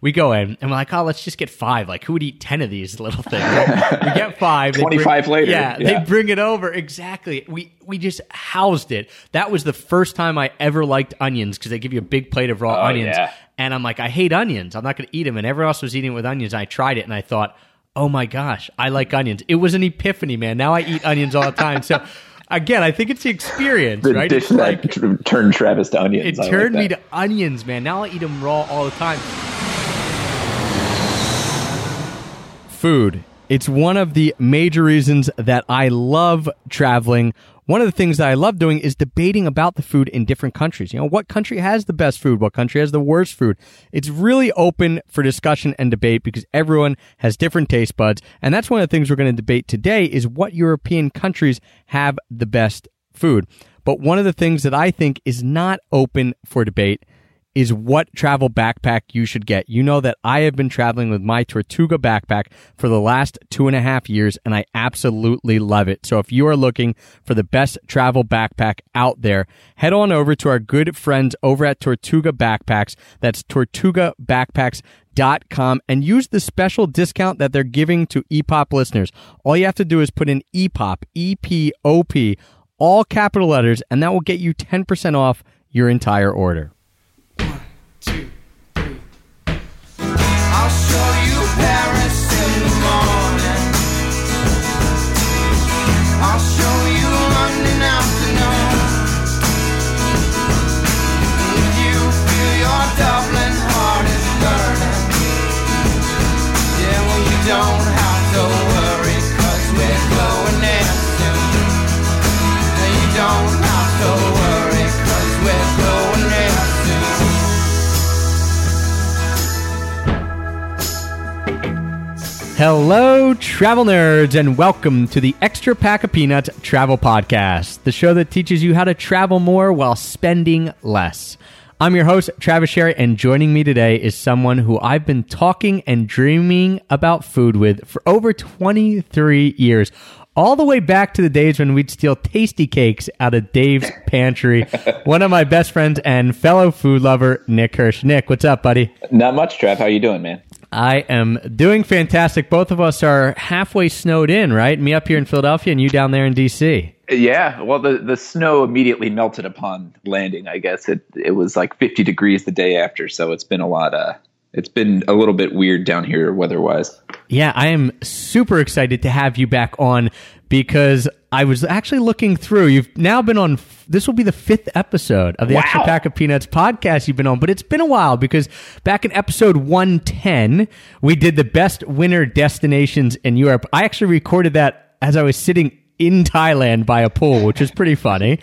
we go in and we're like, oh, let's just get five. Like, who would eat 10 of these little things? we get five. 25 bring- later. Yeah, Yeah. they bring it over. Exactly. We, we just housed it. That was the first time I ever liked onions because they give you a big plate of raw Oh, onions. yeah. And I'm like, I hate onions. I'm not going to eat them. And everyone else was eating it with onions. And I tried it and I thought, oh my gosh, I like onions. It was an epiphany, man. Now I eat onions all the time. So, again, I think it's the experience, The right? dish It's like- turned Travis to onions. it I like turned me to onions, man. Now I eat them raw all the time. Food. It's one of the major reasons that I love traveling. One of the things that I love doing is debating about the food in different countries. You know, what country has the best food? What country has the worst food? It's really open for discussion and debate because everyone has different taste buds. And that's one of the things we're going to debate today is what European countries have the best food. But one of the things that I think is not open for debate is what travel backpack you should get. You know that I have been traveling with my Tortuga backpack for the last two and a half years, and I absolutely love it. So if you are looking for the best travel backpack out there, head on over to our good friends over at Tortuga Backpacks. That's tortugabackpacks.com and use the special discount that they're giving to EPOP listeners. All you have to do is put in EPOP, E P O P, all capital letters, and that will get you 10% off your entire order. Hello, travel nerds, and welcome to the Extra Pack of Peanuts Travel Podcast, the show that teaches you how to travel more while spending less. I'm your host, Travis Sherry, and joining me today is someone who I've been talking and dreaming about food with for over 23 years. All the way back to the days when we'd steal Tastykakes out of Dave's pantry. One of my best friends and fellow food lover, Nick Hirsch. Nick, what's up, buddy? Not much, Trav. How you doing, man? I am doing fantastic. Both of us are halfway snowed in, right? Me up here in Philadelphia and you down there in DC. Yeah. Well, the the snow immediately melted upon landing. I guess it it was like 50 degrees the day after, so it's been a lot. Uh, it's been a little bit weird down here weather-wise. Yeah, I am super excited to have you back on because I was actually looking through. You've now been on, this will be the fifth episode of the Wow. Extra Pack of Peanuts podcast you've been on, but it's been a while because back in episode 110, we did the best winter destinations in Europe. I actually recorded that as I was sitting in Thailand by a pool, which is pretty funny.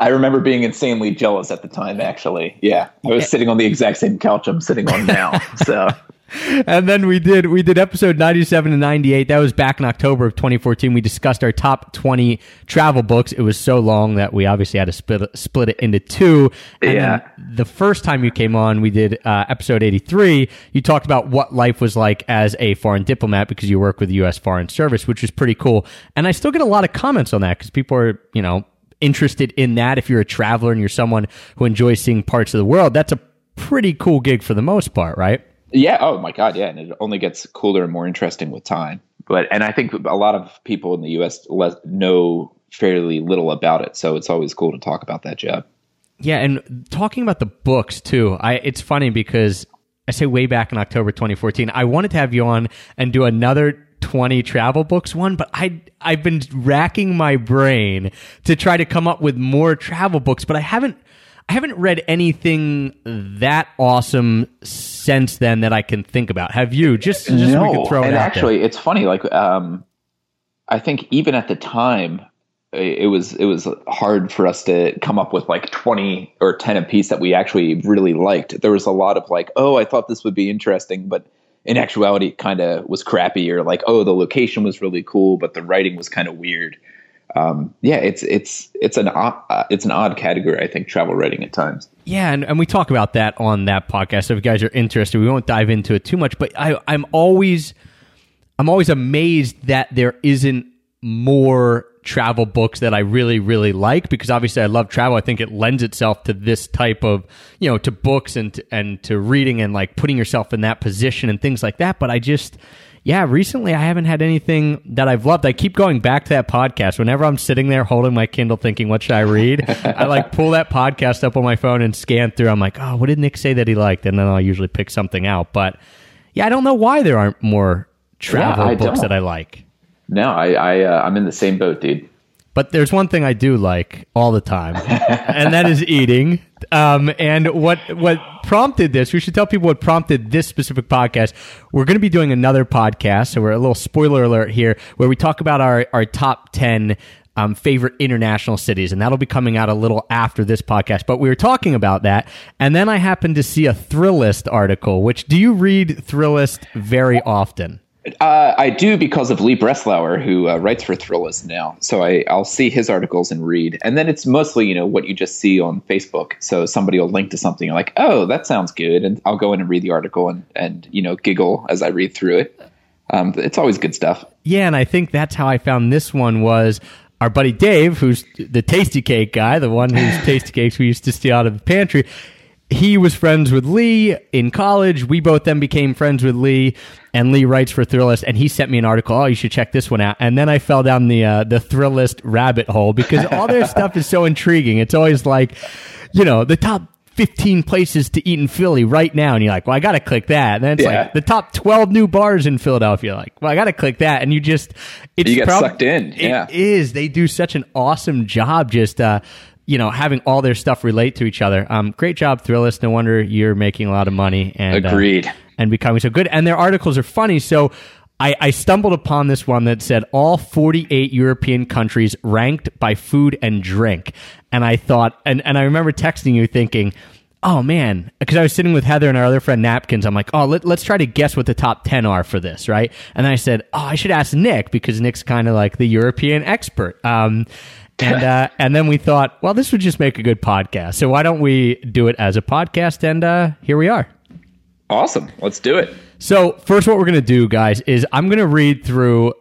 I remember being insanely jealous at the time. Actually, yeah, I was sitting on the exact same couch I'm sitting on now. so and then we did we did episode 97 and 98 that was back in october of 2014 we discussed our top 20 travel books. It was so long that we obviously had to split it, split it into two. And Yeah. the first time you came on we did uh, episode 83 you talked about what life was like as a foreign diplomat because you work with the u.s foreign service which was pretty cool. And i still get a lot of comments on that because people are you know interested in that. If you're a traveler and you're someone who enjoys seeing parts of the world that's a pretty cool gig for the most part right yeah, oh my god, yeah, and it only gets cooler and more interesting with time. But and I think a lot of people in the U.S. le- know fairly little about it, so it's always cool to talk about that job. Yeah, and talking about the books too, I it's funny because I say way back in October 2014, I wanted to have you on and do another 20 travel books one, but I I've been racking my brain to try to come up with more travel books, but I haven't I haven't read anything that awesome since then that I can think about. Have you? Just just so we can throw it and out actually, it's funny. Like, um, I think even at the time, it was it was hard for us to come up with like twenty or ten a piece that we actually really liked. There was a lot of like, oh, I thought this would be interesting, but in actuality, it kind of was crappy. Or like, oh, the location was really cool, but the writing was kind of weird. Um, yeah, it's it's it's an odd, uh, it's an odd category. I think travel writing at times. Yeah, and, and we talk about that on that podcast. So if you guys are interested, we won't dive into it too much. But I, I'm always, I'm always amazed that there isn't more travel books that I really, really like because obviously I love travel. I think it lends itself to this type of, you know, to books and to, and to reading and like putting yourself in that position and things like that. But I just, yeah, recently I haven't had anything that I've loved. I keep going back to that podcast. Whenever I'm sitting there holding my Kindle thinking, what should I read? I like pull that podcast up on my phone and scan through. I'm like, oh, what did Nick say that he liked? And then I'll usually pick something out. But yeah, I don't know why there aren't more travel I books don't. that I like. No, I, I uh, I'm in the same boat, dude. But there's one thing I do like all the time, and that is eating. Um, and what what prompted this? We should tell people what prompted this specific podcast. We're going to be doing another podcast, so we're a little spoiler alert here, where we talk about our our top ten um, favorite international cities, and that'll be coming out a little after this podcast. But we were talking about that, and then I happened to see a Thrillist article. Which do you read Thrillist very often? Uh, I do because of Lee Breslouer, who uh, writes for Thrillist now. So I, I'll see his articles and read. And then it's mostly, you know, what you just see on Facebook. So somebody will link to something, like, oh, that sounds good. And I'll go in and read the article and, and you know, giggle as I read through it. Um, it's always good stuff. Yeah, and I think that's how I found this one was our buddy Dave, who's the Tastykake guy, the one whose Tastykakes we used to steal out of the pantry. He was friends with Lee in college. We both then became friends with Lee, and Lee writes for Thrillist, and he sent me an article. Oh, you should check this one out. And then I fell down the uh, the Thrillist rabbit hole because all their stuff is so intriguing. It's always like, you know, the top 15 places to eat in Philly right now. And you're like, well, I got to click that. And then it's Yeah. like the top 12 new bars in Philadelphia. Like, well, I got to click that. And you just, it's You get prob- sucked in, yeah. It is. They do such an awesome job just, uh, you know, having all their stuff relate to each other. Um, great job, Thrillist. No wonder you're making a lot of money. And, uh, Agreed. And becoming so good. And their articles are funny. So I, I stumbled upon this one that said all 48 European countries ranked by food and drink. And I thought, and, and I remember texting you thinking, oh man, because I was sitting with Heather and our other friend Napkins. I'm like, oh, let, let's try to guess what the top 10 are for this, right? And I said, oh, I should ask Nick because Nick's kind of like the European expert. Um, and uh, and then we thought, well, this would just make a good podcast. So why don't we do it as a podcast? And uh, here we are. Awesome. Let's do it. So, first, what we're going to do, guys, is I'm going to read through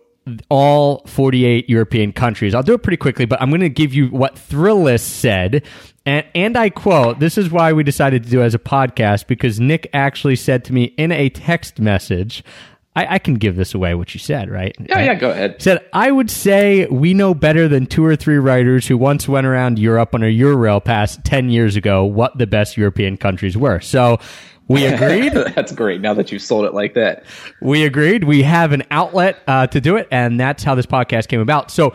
all 48 European countries. I'll do it pretty quickly, but I'm going to give you what Thrillist said. And, and I quote, this is why we decided to do it as a podcast because Nick actually said to me in a text message, I, I can give this away what you said, right? Yeah, yeah, go ahead. said, I would say we know better than two or three writers who once went around Europe on a Eurail pass 10 years ago what the best European countries were. So we agreed. That's great. Now that you've sold it like that. we agreed. We have an outlet uh, to do it, and that's how this podcast came about. So,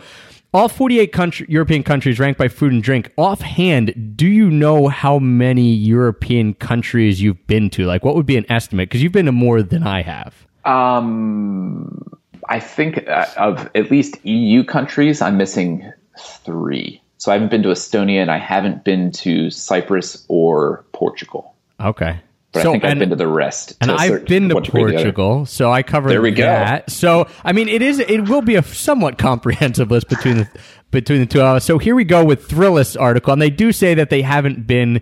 all 48 country, European countries ranked by food and drink. Offhand, do you know how many European countries you've been to? Like, what would be an estimate? Because you've been to more than I have. Um, I think uh, of at least EU countries, I'm missing three. So I haven't been to Estonia and I haven't been to Cyprus or Portugal. Okay. But so, I think and, I've been to the rest. and I've been to one degree or the other. Portugal, so I covered There we go. that. So, I mean, it is it will be a somewhat comprehensive list between the between the two of us. So here we go with Thrillist's article, and they do say that they haven't been.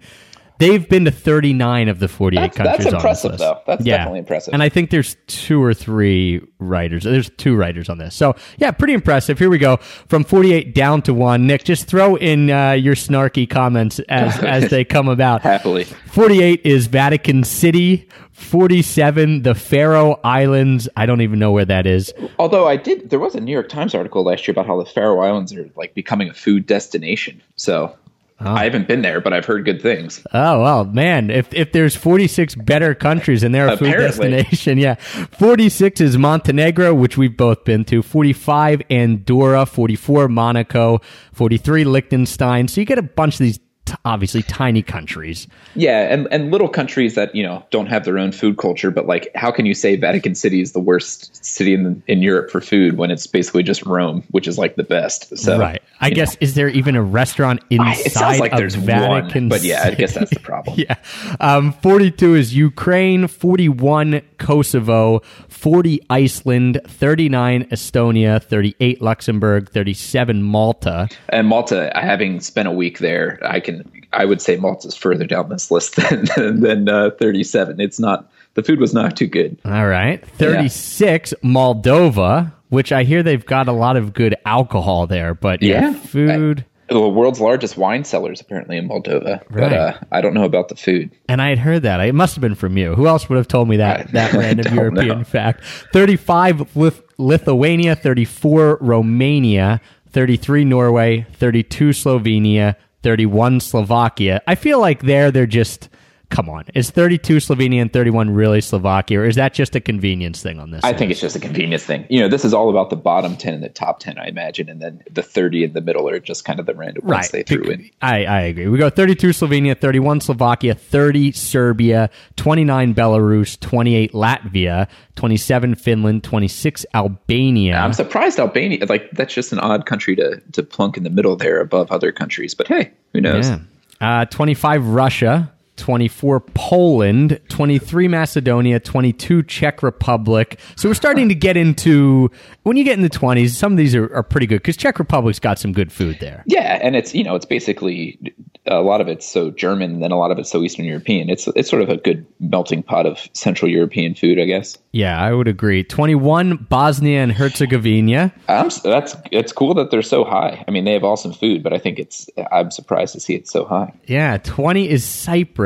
They've been to 39 of the 48 That's- countries. that's on this impressive, though. That's definitely impressive. And I think there's two or three writers. There's two writers on this. So, yeah, pretty impressive. Here we go. From 48 down to one. Nick, just throw in uh, your snarky comments as, as they come about. Happily. 48 is Vatican City. 47, the Faroe Islands. I don't even know where that is. Although I did, there was a New York Times article last year about how the Faroe Islands are like becoming a food destination. So I oh. haven't been there, but I've heard good things. Oh well, man! If if there's 46 better countries and they're a food destination, yeah. 46 is Montenegro, which we've both been to. 45 Andorra, 44 Monaco, 43 Liechtenstein. So you get a bunch of these t- obviously tiny countries. Yeah, and, and little countries that you know don't have their own food culture, but like, how can you say Vatican City is the worst city in in Europe for food when it's basically just Rome, which is like the best? So right. I guess is there even a restaurant inside I- like of there's Vatican one, but yeah, I guess that's the problem. Yeah. Um, 42 is Ukraine, 41 Kosovo, 40 Iceland, 39 Estonia, 38 Luxembourg, 37 Malta. And Malta, having spent a week there, I can I would say Malta's further down this list than than uh, 37. It's not the food was not too good. All right. 36 Moldova, which I hear they've got a lot of good alcohol there, but yeah, Yeah. food. the world's largest wine cellars apparently in Moldova, Right. but uh, I don't know about the food. And I had heard that. It must have been from you. Who else would have told me that, I- that I random European know. fact? 35 Lith- Lithuania, 34 Romania, 33 Norway, 32 Slovenia, 31 Slovakia. I feel like there they're just come on. Is 32 Slovenia and 31 really Slovakia or is that just a convenience thing on this? I think it's just a convenience thing. You know, this is all about the bottom 10 and the top 10, I imagine. And then the 30 in the middle are just kind of the random ones they threw in. I, I agree. We go 32 Slovenia, 31 Slovakia, 30 Serbia, 29 Belarus, 28 Latvia, 27 Finland, 26 Albania. I'm surprised Albania, like, that's just an odd country to, to plunk in the middle there above other countries. But hey, who knows? Yeah. Uh, 25 Russia, 24 Poland, 23 Macedonia, 22 Czech Republic. So we're starting to get into when you get in the 20s, some of these are, are pretty good because Czech Republic's got some good food there. Yeah, and it's you know it's basically a lot of it's so German, and then a lot of it's so Eastern European. It's it's sort of a good melting pot of Central European food, I guess. Yeah, I would agree. 21 Bosnia and Herzegovina. I'm, that's it's cool that they're so high. I mean, they have awesome food, but I think it's I'm surprised to see it so high. Yeah, 20 is Cyprus.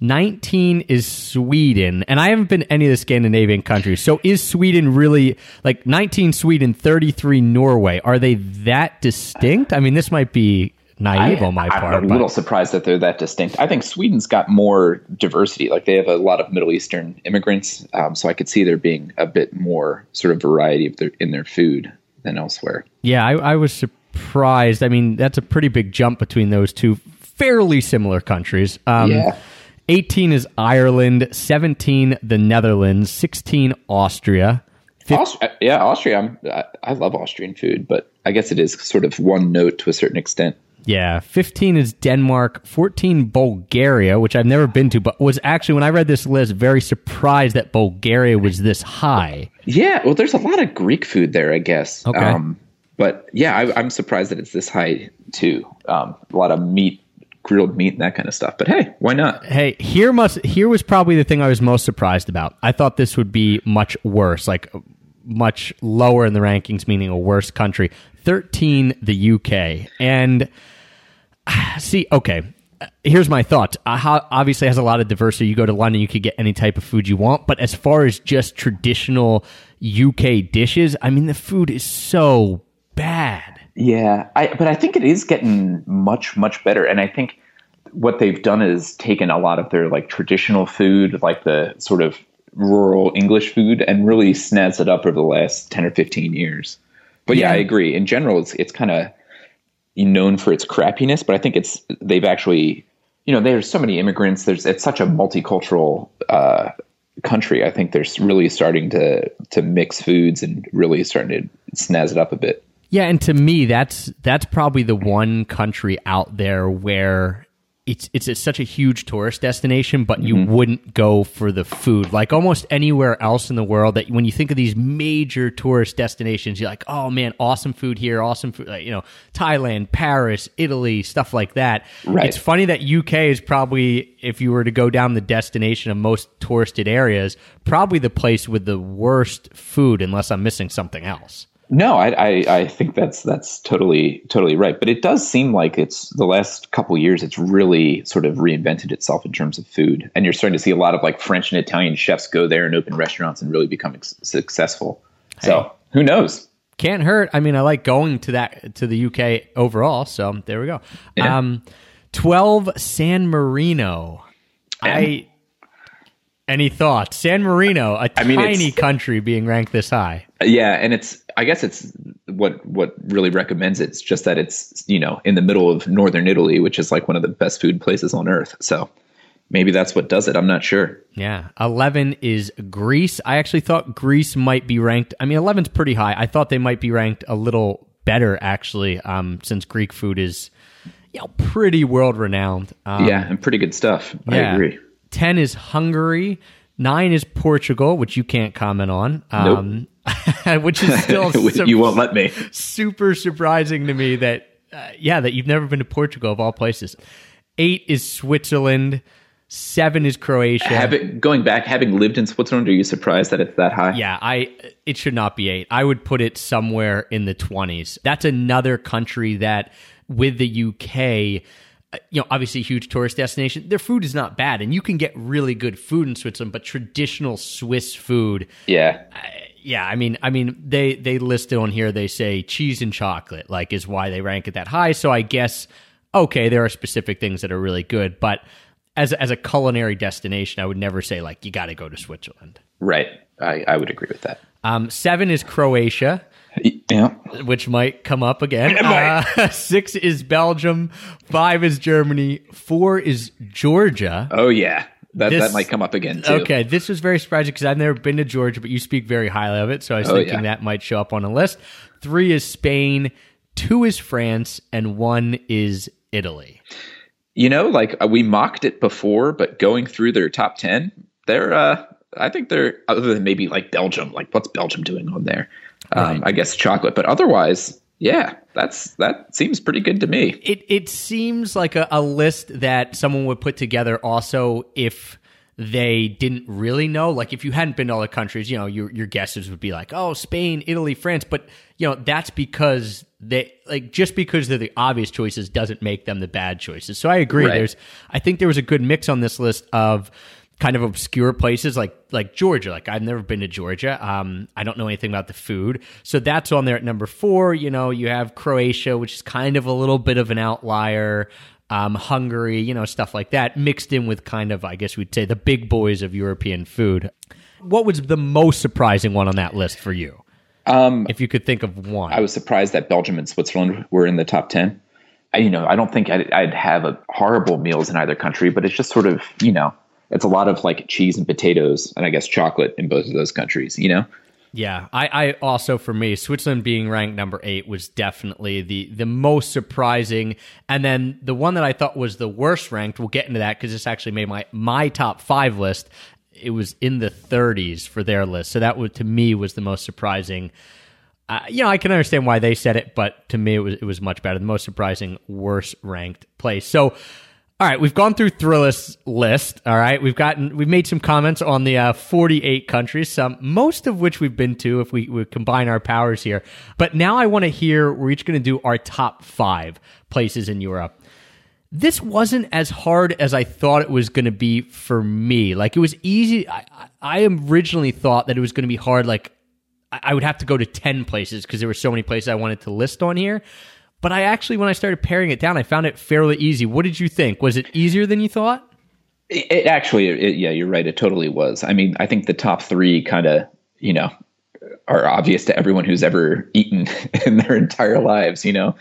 19 is Sweden. And I haven't been any of the Scandinavian countries. So is Sweden really like 19 Sweden, 33 Norway? Are they that distinct? I mean, this might be naive on my I'm part. a but- little surprised that they're that distinct. I think Sweden's got more diversity. Like they have a lot of Middle Eastern immigrants, um, so I could see there being a bit more sort of variety of their, in their food than elsewhere. Yeah, I, I was surprised. I mean, that's a pretty big jump between those two fairly similar countries. Um, Yeah. 18 is Ireland, 17 the Netherlands, 16 Austria. Aust- uh, yeah, Austria. I'm, I, I love Austrian food, but I guess it is sort of one note to a certain extent. Yeah, 15 is Denmark, 14 Bulgaria, which I've never been to, but was actually when I read this list very surprised that Bulgaria was this high. Yeah, well, there's a lot of Greek food there, I guess. Okay. Um, but yeah, I, I'm surprised that it's this high too. Um, a lot of meat, grilled meat, and that kind of stuff. But hey, why not? Hey, here must here was probably the thing I was most surprised about. I thought this would be much worse, like much lower in the rankings, meaning a worse country. 13 the UK. And see, okay, here's my thought. Uh, obviously has a lot of diversity. You go to London, you could get any type of food you want, but as far as just traditional UK dishes, I mean the food is so bad. Yeah, I, but I think it is getting much, much better. And I think what they've done is taken a lot of their like traditional food, like the sort of rural English food, and really snazzed it up over the last ten or fifteen years. But yeah, Yeah. I agree. In general, it's it's kind of known for its crappiness, but I think it's they've actually, you know, there's so many immigrants. There's it's such a multicultural uh, country. I think they're really starting to to mix foods and really starting to snazz it up a bit. Yeah, and to me, that's that's probably the one country out there where it's it's a, such a huge tourist destination, but you mm-hmm. wouldn't go for the food. Like almost anywhere else in the world, that when you think of these major tourist destinations, you're like, oh man, awesome food here, awesome food. Like, you know, Thailand, Paris, Italy, stuff like that. Right. It's funny that UK is probably, if you were to go down the destination of most touristed areas, probably the place with the worst food, unless I'm missing something else. No, I, I, I think that's that's totally totally right. But it does seem like it's the last couple years. It's really sort of reinvented itself in terms of food, and you're starting to see a lot of like French and Italian chefs go there and open restaurants and really become ex- successful. So who knows? can't hurt. I mean, I like going to that to the UK overall. So there we go. Yeah. Um, twelve San Marino. I. Any thoughts? San Marino, a I mean, tiny country, being ranked this high. Yeah, and it's I guess it's what what really recommends it. It's just that it's you know in the middle of northern Italy, which is like one of the best food places on earth. So maybe that's what does it. I'm not sure. Yeah, eleven is Greece. I actually thought Greece might be ranked. I mean, 11's pretty high. I thought they might be ranked a little better actually, um, since Greek food is, you know, pretty world renowned. Um, yeah, and pretty good stuff. I Yeah. agree. 10 is Hungary. 9 is Portugal, which you can't comment on. Um, which is still su- you won't let me. super surprising to me that, uh, yeah, that you've never been to Portugal of all places. 8 is Switzerland. Seven is Croatia. Having going back, having lived in Switzerland, are you surprised that it's that high? Yeah, I it should not be eight. I would put it somewhere in the twenties. That's another country that, with the UK, you know, obviously a huge tourist destination. Their food is not bad, and you can get really good food in Switzerland. But traditional Swiss food, Yeah. yeah, I mean, I mean, they they list it on here. They say cheese and chocolate, like, is why they rank it that high. So I guess okay, there are specific things that are really good, but as as a culinary destination, I would never say like you got to go to Switzerland. Right. I, I would agree with that. Um, seven is Croatia. Yeah. which might come up again. Uh, six is Belgium. Five is Germany. Four is Georgia. Oh yeah. That This- that might come up again too. Okay, this was very surprising because I've never been to Georgia, but you speak very highly of it, so I was Oh, thinking yeah. that might show up on a list. Three is Spain. Two is France, and one is Italy. You know, like uh, we mocked it before, but going through their top ten, they're uh I think they're other than maybe like Belgium, like what's Belgium doing on there? Um, I guess chocolate, but otherwise, yeah, that's that seems pretty good to me. It it seems like a, a list that someone would put together also if they didn't really know. Like if you hadn't been to all the countries, you know, your your guesses would be like, oh, Spain, Italy, France. But you know, that's because they like just because they're the obvious choices doesn't make them the bad choices. So I agree. Right. There's I think there was a good mix on this list of kind of obscure places like like Georgia. Like I've never been to Georgia. Um, I don't know anything about the food, so that's on there at number four. You know, you have Croatia, which is kind of a little bit of an outlier. Um, Hungary, you know, stuff like that, mixed in with kind of, I guess we'd say, the big boys of European food. What was the most surprising one on that list for you? Um, If you could think of one, I was surprised that Belgium and Switzerland were in the top 10. I, you know, I don't think I'd, I'd have a horrible meals in either country, but it's just sort of, you know, it's a lot of like cheese and potatoes and I guess chocolate in both of those countries, you know? Yeah, I, I also for me Switzerland being ranked number eight was definitely the the most surprising, and then the one that I thought was the worst ranked. We'll get into that because this actually made my my top five list. It was in the 30s for their list, so that to me was the most surprising. Uh, you know, I can understand why they said it, but to me it was it was much better. The most surprising, worst ranked place. So. All right, we've gone through Thrillist's list. All right, we've gotten we've made some comments on the uh, 48 countries, some most of which we've been to if we, we combine our powers here. But now I want to hear. We're each going to do our top five places in Europe. This wasn't as hard as I thought it was going to be for me. Like it was easy. I, I originally thought that it was going to be hard. Like I would have to go to 10 places because there were so many places I wanted to list on here. But I actually, when I started paring it down, I found it fairly easy. What did you think? Was it easier than you thought? It, it actually, it, yeah, you're right. It totally was. I mean, I think the top three kind of, you know, are obvious to everyone who's ever eaten in their entire lives, you know?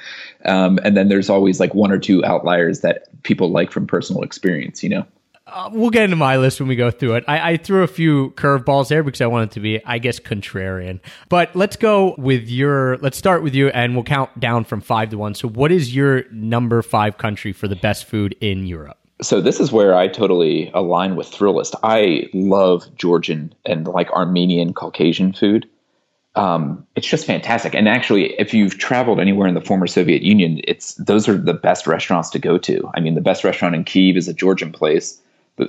Um, and then there's always like one or two outliers that people like from personal experience, you know? Uh, we'll get into my list when we go through it. I, I threw a few curveballs there because I wanted to be, I guess, contrarian. But let's go with your. Let's start with you, and we'll count down from five to one. So, what is your number five country for the best food in Europe? So this is where I totally align with Thrillist. I love Georgian and like Armenian Caucasian food. Um, it's just fantastic. And actually, if you've traveled anywhere in the former Soviet Union, it's those are the best restaurants to go to. I mean, the best restaurant in Kiev is a Georgian place.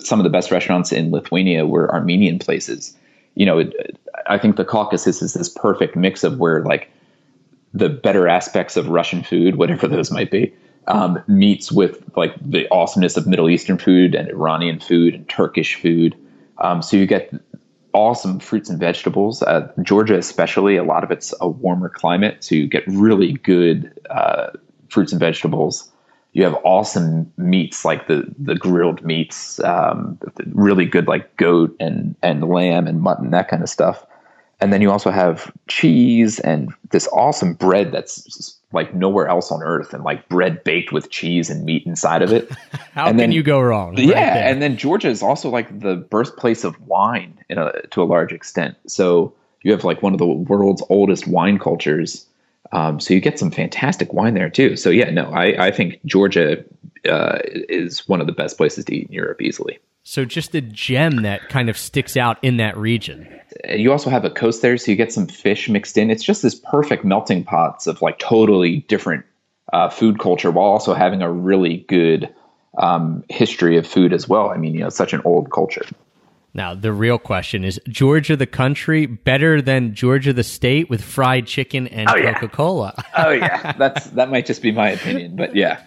Some of the best restaurants in Lithuania were Armenian places. You know, it, I think the Caucasus is this perfect mix of where like the better aspects of Russian food, whatever those might be, um, meets with like the awesomeness of Middle Eastern food and Iranian food and Turkish food. Um, so you get awesome fruits and vegetables. Uh, Georgia, especially, a lot of it's a warmer climate, so you get really good uh, fruits and vegetables. You have awesome meats like the the grilled meats, um, really good like goat and and lamb and mutton, that kind of stuff. And then you also have cheese and this awesome bread that's like nowhere else on earth, and like bread baked with cheese and meat inside of it. How And can then- you go wrong? right yeah, there? and then Georgia is also like the birthplace of wine in a, to a large extent. So you have like one of the world's oldest wine cultures. Um, so you get some fantastic wine there too. So yeah, no, I, I think Georgia uh, is one of the best places to eat in Europe easily. so just a gem that kind of sticks out in that region. You also have a coast there, so you get some fish mixed in. It's just this perfect melting pots of like totally different uh, food culture while also having a really good um, history of food as well. I mean, you know, such an old culture. Now, the real question is Georgia the country better than Georgia the state with fried chicken and Oh, yeah. Coca Cola? Oh yeah, that's that might just be my opinion, but yeah,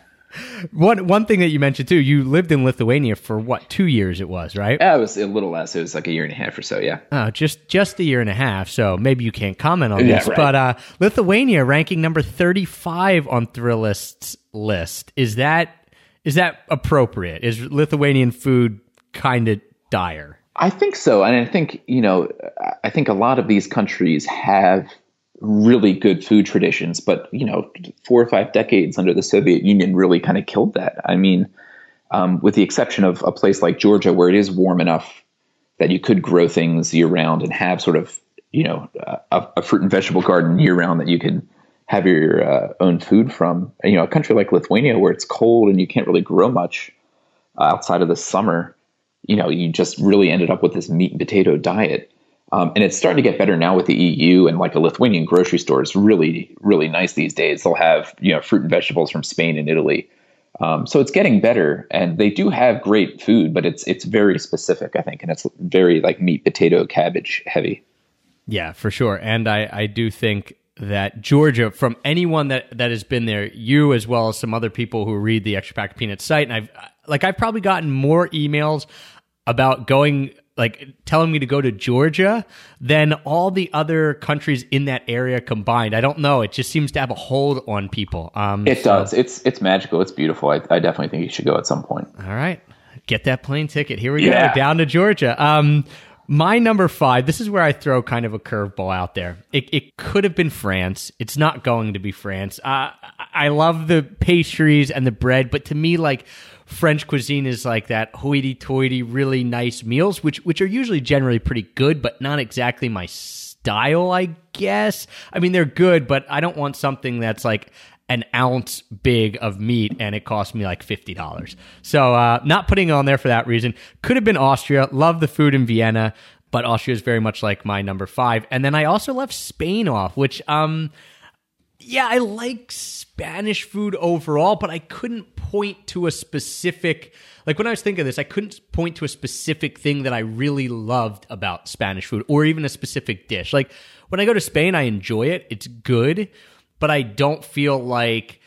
one, one thing that you mentioned too, you lived in Lithuania for what, two years it was, right? yeah, it was a little less. It was like a year and a half or so. Yeah. Oh, just just a year and a half, so maybe you can't comment on Yeah, this. right. But uh, Lithuania ranking number thirty-five on Thrillist's list is that is that appropriate? Is Lithuanian food kind of dire? I think so, and I think you know, I think a lot of these countries have really good food traditions, but you know, four or five decades under the Soviet Union really kind of killed that. I mean, um, with the exception of a place like Georgia, where it is warm enough that you could grow things year round and have sort of you know a, a fruit and vegetable garden year round that you can have your uh, own food from. You know, a country like Lithuania where it's cold and you can't really grow much uh, outside of the summer. You know, you just really ended up with this meat and potato diet. Um, and it's starting to get better now with the EU and like a Lithuanian grocery store is really, really nice these days. They'll have, you know, fruit and vegetables from Spain and Italy. Um, so it's getting better and they do have great food, but it's, it's very specific, I think. And it's very like meat, potato, cabbage heavy. Yeah, for sure. And I, I do think that Georgia, from anyone that, that has been there, you as well as some other people who read the Extra Pack of Peanuts site, and I've like I've probably gotten more emails about going like telling me to go to Georgia than all the other countries in that area combined. I don't know. It just seems to have a hold on people. Um, It so- does. It's, it's magical. It's beautiful. I, I definitely think you should go at some point. All right. Get that plane ticket. Here we Yeah. go. Down to Georgia. Um, my number five, this is where I throw kind of a curveball out there. It, it could have been France. It's not going to be France. Uh, I love the pastries and the bread, but to me, like, French cuisine is like that hoity-toity, really nice meals, which which are usually generally pretty good, but not exactly my style, I guess. I mean, they're good, but I don't want something that's like an ounce big of meat and it cost me like $50. So, uh, not putting it on there for that reason. Could have been Austria. Love the food in Vienna, but Austria is very much like my number five. And then I also left Spain off, which, um, yeah, I like Spanish food overall, but I couldn't point to a specific like when I was thinking of this, I couldn't point to a specific thing that I really loved about Spanish food or even a specific dish. Like when I go to Spain, I enjoy it. It's good, but I don't feel like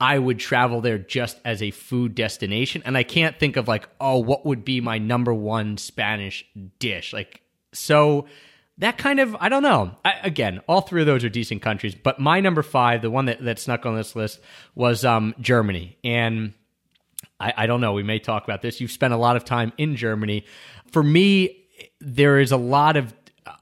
I would travel there just as a food destination. And I can't think of like, oh, what would be my number one Spanish dish? Like so that kind of I don't know. I, again, all three of those are decent countries, but my number five, the one that, that snuck on this list, was um, Germany. And I, I don't know. We may talk about this. You've spent a lot of time in Germany. For me, there is a lot of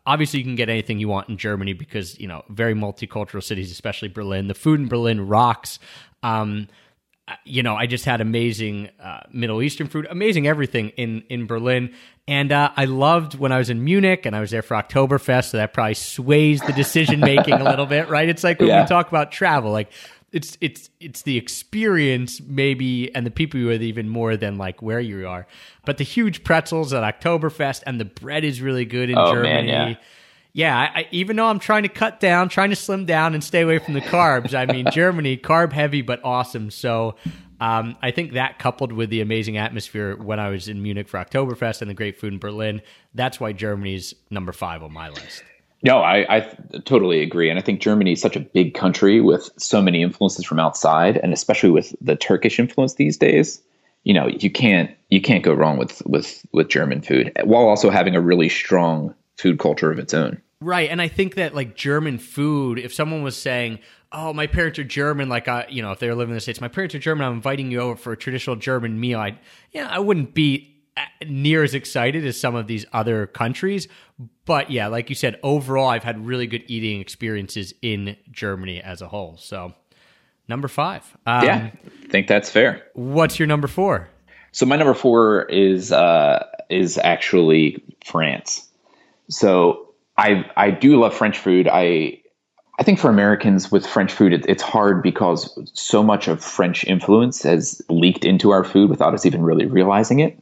obviously you can get anything you want in Germany because you know very multicultural cities, especially Berlin. The food in Berlin rocks. Um, you know, I just had amazing uh, Middle Eastern food, amazing everything in in Berlin, and uh, I loved when I was in Munich and I was there for Oktoberfest. So that probably sways the decision making a little bit, right? It's like when Yeah. we talk about travel, like it's it's it's the experience maybe and the people you're with even more than like where you are. But the huge pretzels at Oktoberfest and the bread is really good in Oh, Germany. man, yeah. Yeah, I, I, even though I'm trying to cut down, trying to slim down and stay away from the carbs, I mean, Germany, carb heavy, but awesome. So um, I think that coupled with the amazing atmosphere when I was in Munich for Oktoberfest and the great food in Berlin, that's why Germany's number five on my list. No, I, I totally agree. And I think Germany is such a big country with so many influences from outside, and especially with the Turkish influence these days. You know, you can't you can't go wrong with with with German food, while also having a really strong food culture of its own. Right, and I think that like German food, if someone was saying, "Oh, my parents are German," like I, you know, if they're living in the states, my parents are German, I'm inviting you over for a traditional German meal. I, yeah, I wouldn't be near as excited as some of these other countries, but yeah, like you said, overall, I've had really good eating experiences in Germany as a whole. So, number five, um, yeah, I think that's fair. What's your number four? So my number four is uh, is actually France. So I I do love French food. I I think for Americans with French food, it, it's hard because so much of French influence has leaked into our food without us even really realizing it.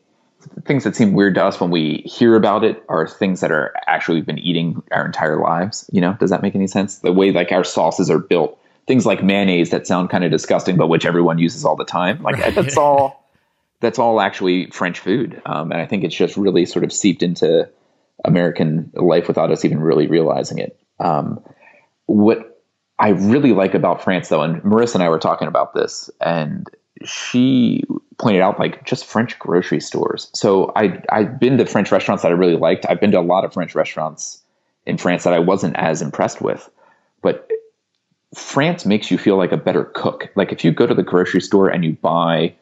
Things that seem weird to us when we hear about it are things that are actually we've been eating our entire lives. You know, does that make any sense? The way like our sauces are built, things like mayonnaise that sound kind of disgusting, but which everyone uses all the time. Like that's all that's all actually French food, um, and I think it's just really sort of seeped into American life without us even really realizing it. Um, what I really like about France, though, and Marissa and I were talking about this, and she pointed out like just French grocery stores. So I I've been to French restaurants that I really liked. I've been to a lot of French restaurants in France that I wasn't as impressed with, but France makes you feel like a better cook. Like if you go to the grocery store and you buy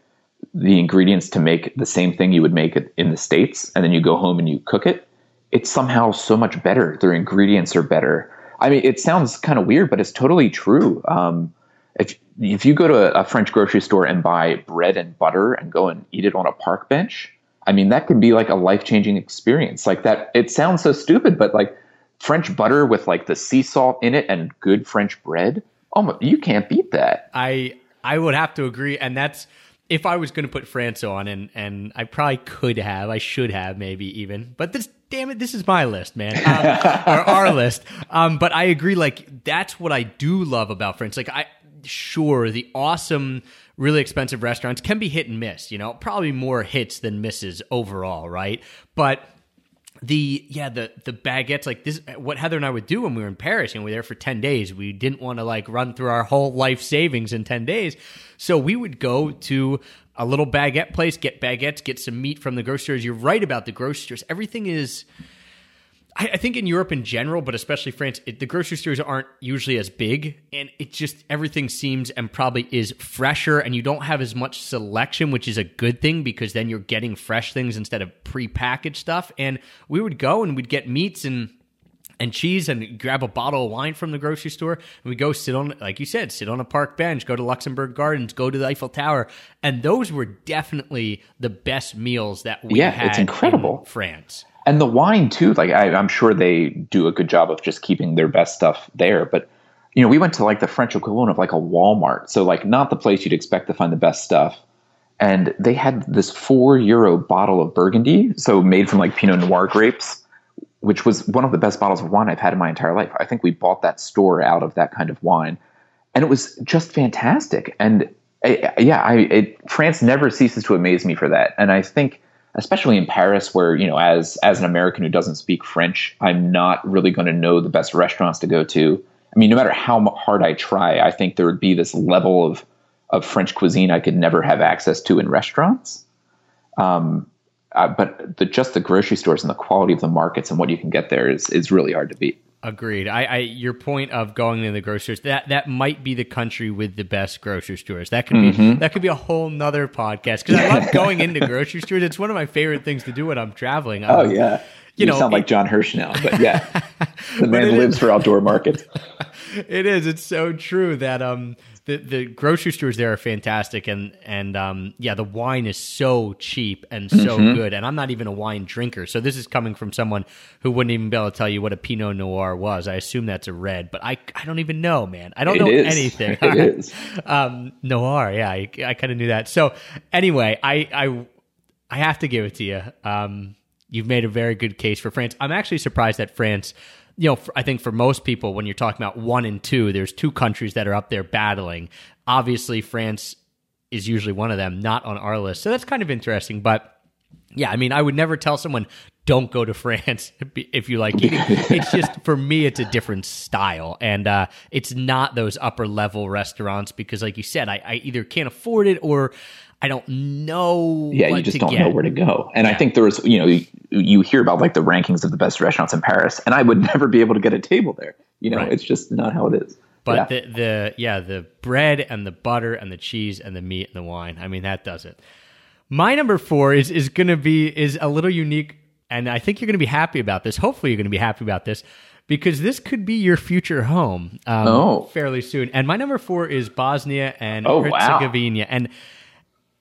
the ingredients to make the same thing you would make in the states, and then you go home and you cook it, it's somehow so much better. Their ingredients are better. I mean, it sounds kind of weird, but it's totally true. Um, if if you go to a, French grocery store and buy bread and butter and go and eat it on a park bench, I mean, that can be like a life changing experience. Like that, it sounds so stupid, but like French butter with like the sea salt in it and good French bread, oh, you can't beat that. I I would have to agree, and that's if I was going to put France on, and and I probably could have, I should have, maybe even, but this. Damn it! This is my list, man, um, or our list. Um, but I agree. Like that's what I do love about France. Like I, sure, the awesome, really expensive restaurants can be hit and miss. You know, probably more hits than misses overall, right? But the yeah the the baguettes like this what heather and i would do when we were in paris and we were there for 10 days. We didn't want to like run through our whole life savings in 10 days. So we would go to a little baguette place get baguettes get some meat from the grocery stores you're right about the grocery stores everything is I, I think in Europe in general, but especially France, it, the grocery stores aren't usually as big, and it just everything seems and probably is fresher, and you don't have as much selection, which is a good thing because then you're getting fresh things instead of prepackaged stuff. And we would go and we'd get meats and and cheese and grab a bottle of wine from the grocery store and we go sit on like you said sit on a park bench go to luxembourg gardens go to the eiffel tower and those were definitely the best meals that we Yeah, had it's incredible. in france and the wine too like I, i'm sure they do a good job of just keeping their best stuff there but you know we went to like the french equivalent of like a walmart so like not the place you'd expect to find the best stuff and they had this four euro bottle of burgundy so made from like pinot noir grapes which was one of the best bottles of wine i've had in my entire life. I think we bought that store out of that kind of wine and it was just fantastic and uh, yeah i it, france never ceases to amaze me for that and i think especially in Paris, where you know, as as an American who doesn't speak French, I'm not really going to know the best restaurants to go to. I mean, no matter how hard I try, I think there would be this level of of French cuisine I could never have access to in restaurants. Um, uh, but the, just the grocery stores and the quality of the markets and what you can get there is is really hard to beat. Agreed. I, I your point of going to the grocery store that that might be the country with the best grocery stores. That could be Mm-hmm. that could be a whole nother podcast because I love going into grocery stores. It's one of my favorite things to do when I'm traveling. Oh Um, yeah, you you, know, sound it- like John Hirsch now, but yeah, the man is- lives for outdoor markets. it is. It's so true that um the the grocery stores there are fantastic and and um yeah the wine is so cheap and so Mm-hmm. good and I'm not even a wine drinker so this is coming from someone who wouldn't even be able to tell you what a Pinot Noir was. I assume that's a red, but I I don't even know, man. I don't It know is. anything. It is. um Noir, yeah, I, I kind of knew that. So anyway, I I I have to give it to you. Um, you've made a very good case for France. I'm actually surprised that France. You know, I think for most people, when you're talking about one and two, there's two countries that are up there battling. Obviously, France is usually one of them, not on our list. So that's kind of interesting. But yeah, I mean, I would never tell someone don't go to France if you like eating. it's just for me, it's a different style, and uh, it's not those upper level restaurants because, like you said, I, I either can't afford it or I don't know. Yeah, you just don't get. know where to go. And Yeah. I think there was, you know, you, you hear about like the rankings of the best restaurants in Paris, and I would never be able to get a table there. You know, Right. it's just not how it is. But yeah. the the yeah the bread and the butter and the cheese and the meat and the wine. I mean that does it. My number four is is going to be is a little unique, and I think you're going to be happy about this. Hopefully, you're going to be happy about this because this could be your future home um, Oh. fairly soon. And my number four is Bosnia and Oh, wow. Herzegovina, and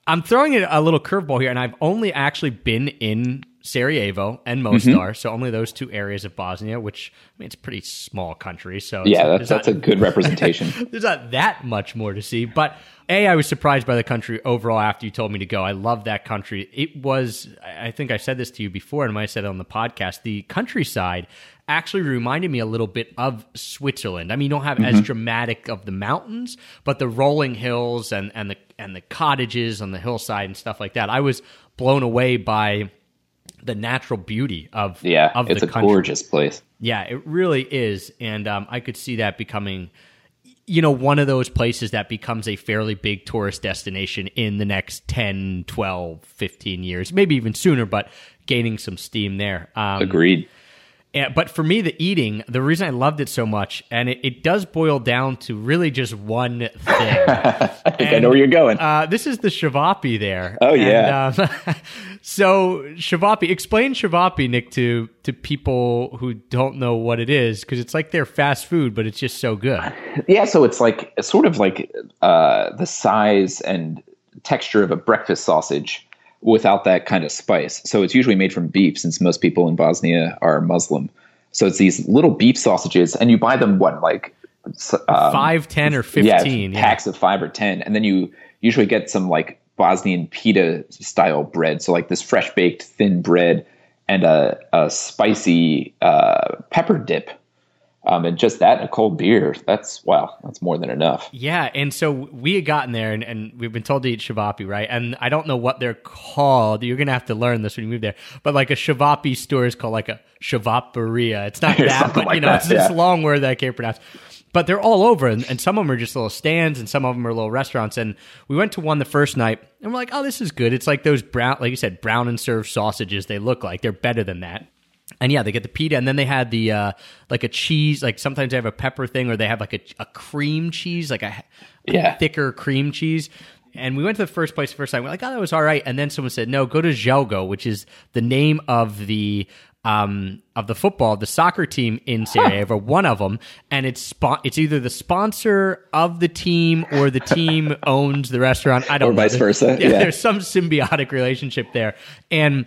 I'm throwing it a little curveball here, and I've only actually been in Sarajevo and Mm-hmm. Mostar, so only those two areas of Bosnia, which I mean it's a pretty small country. So yeah, that's, that's not- a good representation. there's not that much more to see. But A, I was surprised by the country overall after you told me to go. I love that country. It was, I think I said this to you before, and I said it on the podcast. The countryside actually reminded me a little bit of Switzerland. I mean, you don't have as dramatic of the mountains, but the rolling hills and, and the and the cottages on the hillside and stuff like that. I was blown away by the natural beauty of Yeah, of it's the a country. gorgeous place. Yeah, it really is. And um, I could see that becoming, you know, one of those places that becomes a fairly big tourist destination in the next 10, 12, 15 years, maybe even sooner, but gaining some steam there. Um, Agreed. And- but for me, the eating, the reason I loved it so much, and it, it does boil down to really just one thing. I think I know where you're going. Uh, this is the ćevapi there. Oh, And, yeah. um, so ćevapi, explain ćevapi, Nick, to to people who don't know what it is, because it's like their fast food, but it's just so good. Yeah, so it's like sort of like uh, the size and texture of a breakfast sausage without that kind of spice. So it's usually made from beef, since most people in Bosnia are Muslim. So it's these little beef sausages, and you buy them what like um, Five, ten, or yeah, fifteen. Yeah, packs of five or ten, and then you usually get some like Bosnian pita style bread, so like this fresh baked thin bread and a, a spicy uh, pepper dip, um, and just that and a cold beer. That's wow, that's more than enough. Yeah, and so we had gotten there, and, and we've been told to eat ćevapi, right? And I don't know what they're called. You're gonna have to learn this when you move there. But like a ćevapi store is called like a shavaparia. It's not that, but like you know, that, it's this long word that I can't pronounce. But they're all over, and, and some of them are just little stands, and some of them are little restaurants. And we went to one the first night, and we're like, "Oh, this is good." It's like those brown, like you said, brown and served sausages. They look like they're better than that. And yeah, they get the pita, and then they had the uh, like a cheese. Like sometimes they have a pepper thing, or they have like a, a cream cheese, like a, a Yeah. thicker cream cheese. And we went to the first place the first time. We're like, oh, that was all right. And then someone said, no, go to Željo, which is the name of the um, of the football, the soccer team in Sarajevo, one of them, and it's spon- it's either the sponsor of the team or the team owns the restaurant. I don't Or know. vice versa, Yeah, yeah. there's some symbiotic relationship there, and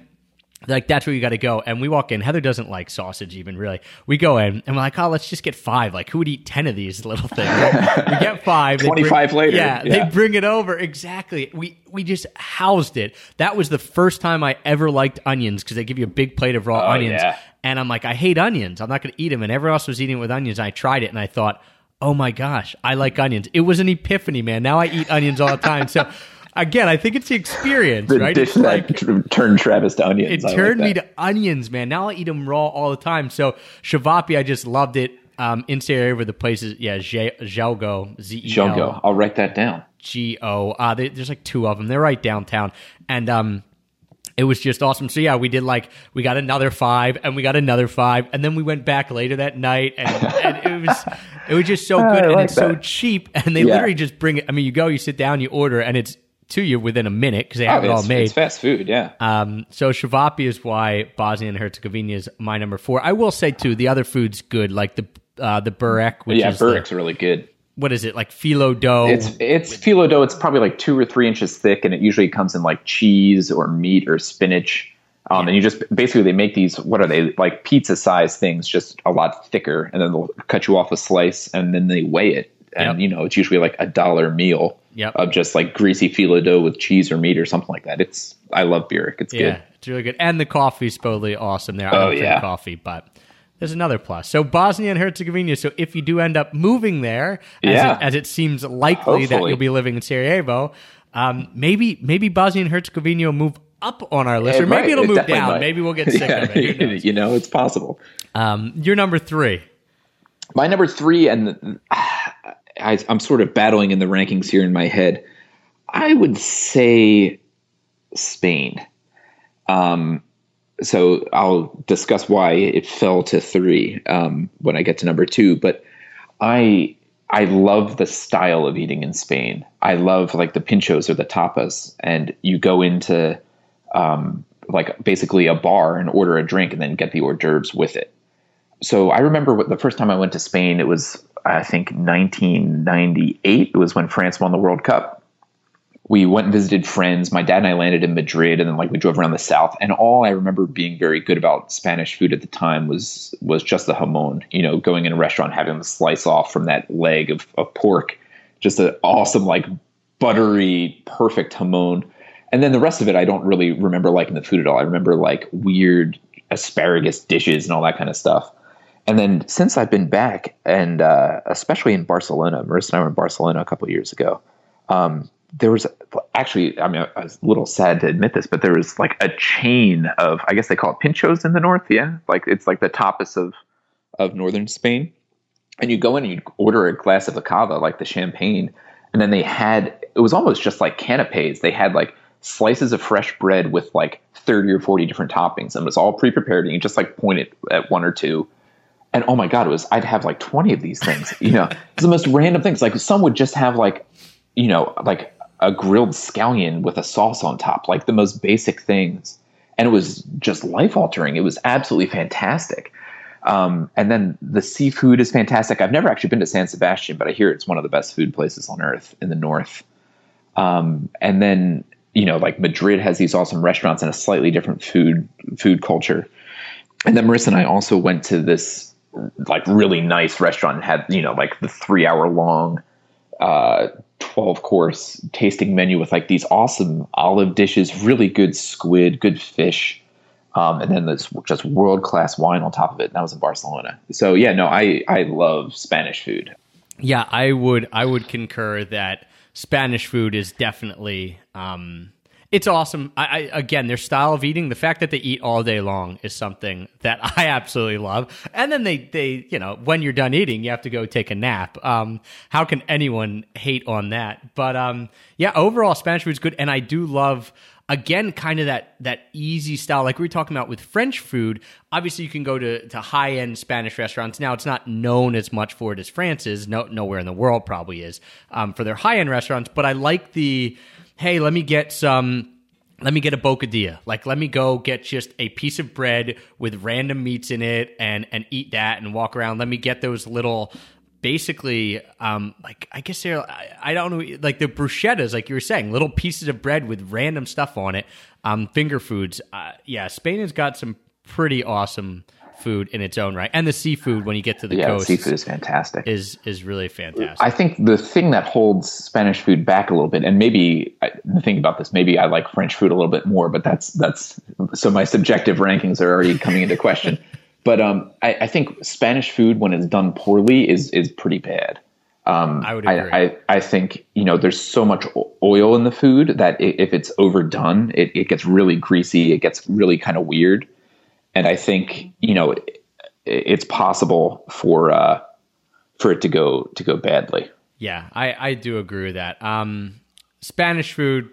like that's where you got to go. And we walk in. Heather doesn't like sausage even really. We go in and we're like, oh, let's just get five. Like who would eat ten of these little things? we get five. they bring- 25 later, Yeah, yeah. they bring it over exactly. We we just housed it. That was the first time I ever liked onions because they give you a big plate of raw Oh, onions. yeah. And I'm like, I hate onions. I'm not going to eat them. And everyone else was eating it with onions. And I tried it and I thought, oh my gosh, I like onions. It was an epiphany, man. Now I eat onions all the time. So. Again, I think it's the experience, The right? dish It's like- turned Travis to onions. it I like turned me to onions, man. Now I eat them raw all the time. So Ćevapi, I just loved it. Um, in Sarajevo, the places, yeah, Željo, Z E. L I'll write that down. G O. Uh, they, there's like two of them. They're right downtown, and um, it was just awesome. So yeah, we did like we got another five, and we got another five, and then we went back later that night, and, and it was it was just so good, and like it's so cheap, and they Yeah. literally just bring it. I mean, you go, you sit down, you order, and it's to you within a minute because they have Oh, it all it's, made. it's fast food. Yeah. Um, so Ćevapi is why Bosnia and Herzegovina is my number four. I will say too, the other food's good, like the uh, the burek, which yeah, is the- really good. what is it like phyllo dough? It's it's phyllo dough. It's probably like two or three inches thick, and it usually comes in like cheese or meat or spinach. Um, and you just basically they make these what are they like pizza size things, just a lot thicker, and then they'll cut you off a slice, and then they weigh it, and Yep. you know it's usually like a dollar meal Yep. of just like greasy filo dough with cheese or meat or something like that. It's I love Burek. It's yeah, good. it's really good, and the coffee's totally awesome there. I Oh, don't drink yeah. coffee, but. There's another plus. So Bosnia and Herzegovina. So if you do end up moving there, as, Yeah. it, as it seems likely that you'll be living in Sarajevo, um, maybe maybe Bosnia and Herzegovina will move up on our list, or maybe it'll It move down. might. Maybe we'll get sick of it. Yeah, you know, it's possible. Um, you're number three. My number three, and I, I'm sort of battling in the rankings here in my head. I would say Spain. Um, so I'll discuss why it fell to three um, when I get to number two. But I I love the style of eating in Spain. I love like the pinchos or the tapas, and you go into um, like basically a bar and order a drink and then get the hors d'oeuvres with it so I remember the first time I went to Spain, it was, I think, 1998. It was when France won the World Cup. We went and visited friends. My dad and I landed in Madrid, and then like we drove around the south. And all I remember being very good about Spanish food at the time was was just the jamon. You know, going in a restaurant, having the slice off from that leg of, of pork, just an awesome, like buttery, perfect jamon. And then the rest of it, I don't really remember liking the food at all. I remember like weird asparagus dishes and all that kind of stuff. And then since I've been back, and uh, especially in Barcelona, Marissa and I were in Barcelona a couple years ago. Um, there was actually, I mean, I was a little sad to admit this, but there was like a chain of, I guess they call it pinchos in the north. Yeah, like it's like the tapas of of northern Spain. And you go in and you order a glass of the cava, like the champagne, and then they had it was almost just like canapes. They had like slices of fresh bread with like 30 or 40 different toppings and it was all pre-prepared and you just like point it at one or two and oh my god it was i'd have like 20 of these things you know? It's the most random things. Like some would just have like you know like a grilled scallion with a sauce on top like the most basic things. And it was just life altering it was absolutely fantastic. Um, and then the seafood is fantastic. I've never actually been to san sebastian but i hear it's one of the best food places on earth in the north. Um, and then you know, like Madrid has these awesome restaurants and a slightly different food food culture. And then Marissa and I also went to this like really nice restaurant and had, you know, like the three hour long uh 12 course tasting menu with like these awesome olive dishes, really good squid, good fish. Um, and then there's just world class wine on top of it. And that was in Barcelona. So yeah, no, I, I love Spanish food. Yeah, I would I would concur that Spanish food is definitely um, it's awesome. I, I, again, their style of eating, the fact that they eat all day long is something that I absolutely love. And then they they you know when you're done eating, you have to go take a nap. Um, how can anyone hate on that? But um, yeah, overall Spanish food is good, and I do love again kind of that that easy style like we were talking about with french food obviously you can go to, to high-end spanish restaurants now it's not known as much for it as france is no, nowhere in the world probably is um, for their high-end restaurants but i like the hey let me get some let me get a bocadilla. Like, let me go get just a piece of bread with random meats in it and and eat that and walk around. Let me get those little basically um like i guess they're I, I, don't know like the bruschettas like you were saying little pieces of bread with random stuff on it um finger foods uh, yeah spain has got some pretty awesome food in its own right and the seafood when you get to the yeah, coast seafood is fantastic is is really fantastic i think the thing that holds spanish food back a little bit and maybe the thing about this maybe i like french food a little bit more but that's that's so my subjective rankings are already coming into question but um, I, I, think Spanish food, when it's done poorly, is is pretty bad. Um, I would agree. I, I, I, think you know there's so much oil in the food that if it's overdone, it, it gets really greasy. It gets really kind of weird, and I think you know it, it's possible for uh, for it to go to go badly. Yeah, I, I do agree with that. Um, Spanish food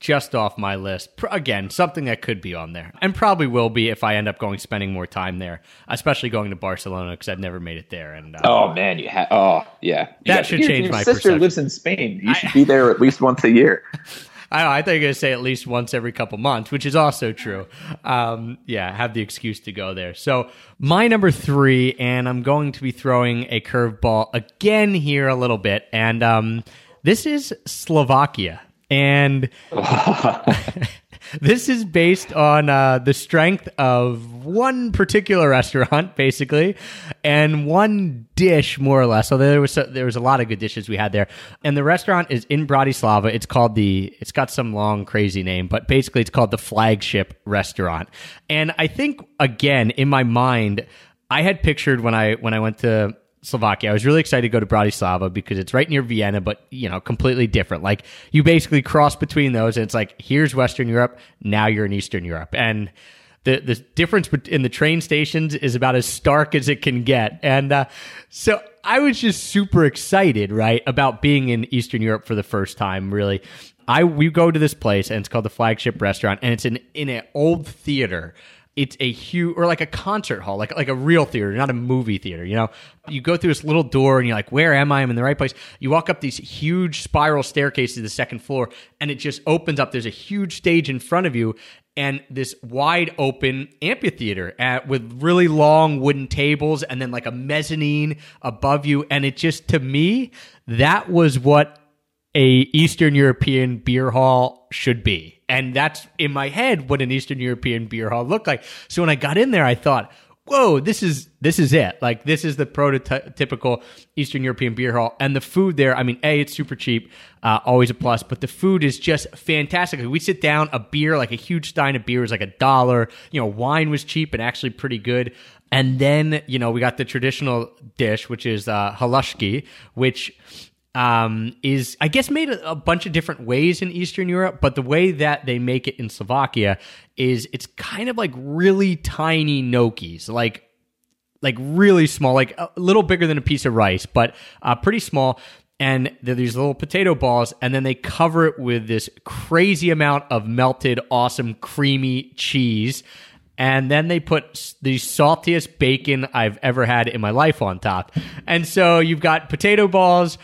just off my list. Again, something that could be on there, and probably will be if I end up going spending more time there, especially going to Barcelona because I've never made it there. And uh, oh man, you have oh yeah, you that should your, change your my. Sister perception. lives in Spain. You should I, be there at least once a year. I I thought you were going to say at least once every couple months, which is also true. Um, yeah, have the excuse to go there. So my number three, and I'm going to be throwing a curveball again here a little bit, and um, this is Slovakia. And this is based on uh, the strength of one particular restaurant, basically, and one dish, more or less. So there was a, there was a lot of good dishes we had there. And the restaurant is in Bratislava. It's called the. It's got some long crazy name, but basically it's called the flagship restaurant. And I think again in my mind, I had pictured when I when I went to Slovakia. I was really excited to go to Bratislava because it's right near Vienna, but you know, completely different. Like you basically cross between those, and it's like here's Western Europe, now you're in Eastern Europe, and the the difference in the train stations is about as stark as it can get. And uh, so I was just super excited, right, about being in Eastern Europe for the first time. Really, I we go to this place, and it's called the Flagship Restaurant, and it's in in an old theater it's a huge or like a concert hall, like like a real theater, not a movie theater. You know, you go through this little door and you're like, "Where am I? I'm in the right place." You walk up these huge spiral staircases to the second floor, and it just opens up. There's a huge stage in front of you, and this wide open amphitheater at, with really long wooden tables, and then like a mezzanine above you. And it just to me, that was what a Eastern European beer hall should be. And that's in my head what an Eastern European beer hall looked like. So when I got in there, I thought, whoa, this is this is it. Like this is the prototypical Eastern European beer hall, and the food there. I mean, a it's super cheap, uh, always a plus, but the food is just fantastic. We sit down, a beer like a huge stein of beer was like a dollar. You know, wine was cheap and actually pretty good. And then you know we got the traditional dish, which is uh, halushki, which um, is I guess made a, a bunch of different ways in Eastern Europe, but the way that they make it in Slovakia is it's kind of like really tiny gnocchis, like like really small, like a little bigger than a piece of rice, but uh, pretty small. And they're these little potato balls, and then they cover it with this crazy amount of melted, awesome, creamy cheese. And then they put the saltiest bacon I've ever had in my life on top. And so you've got potato balls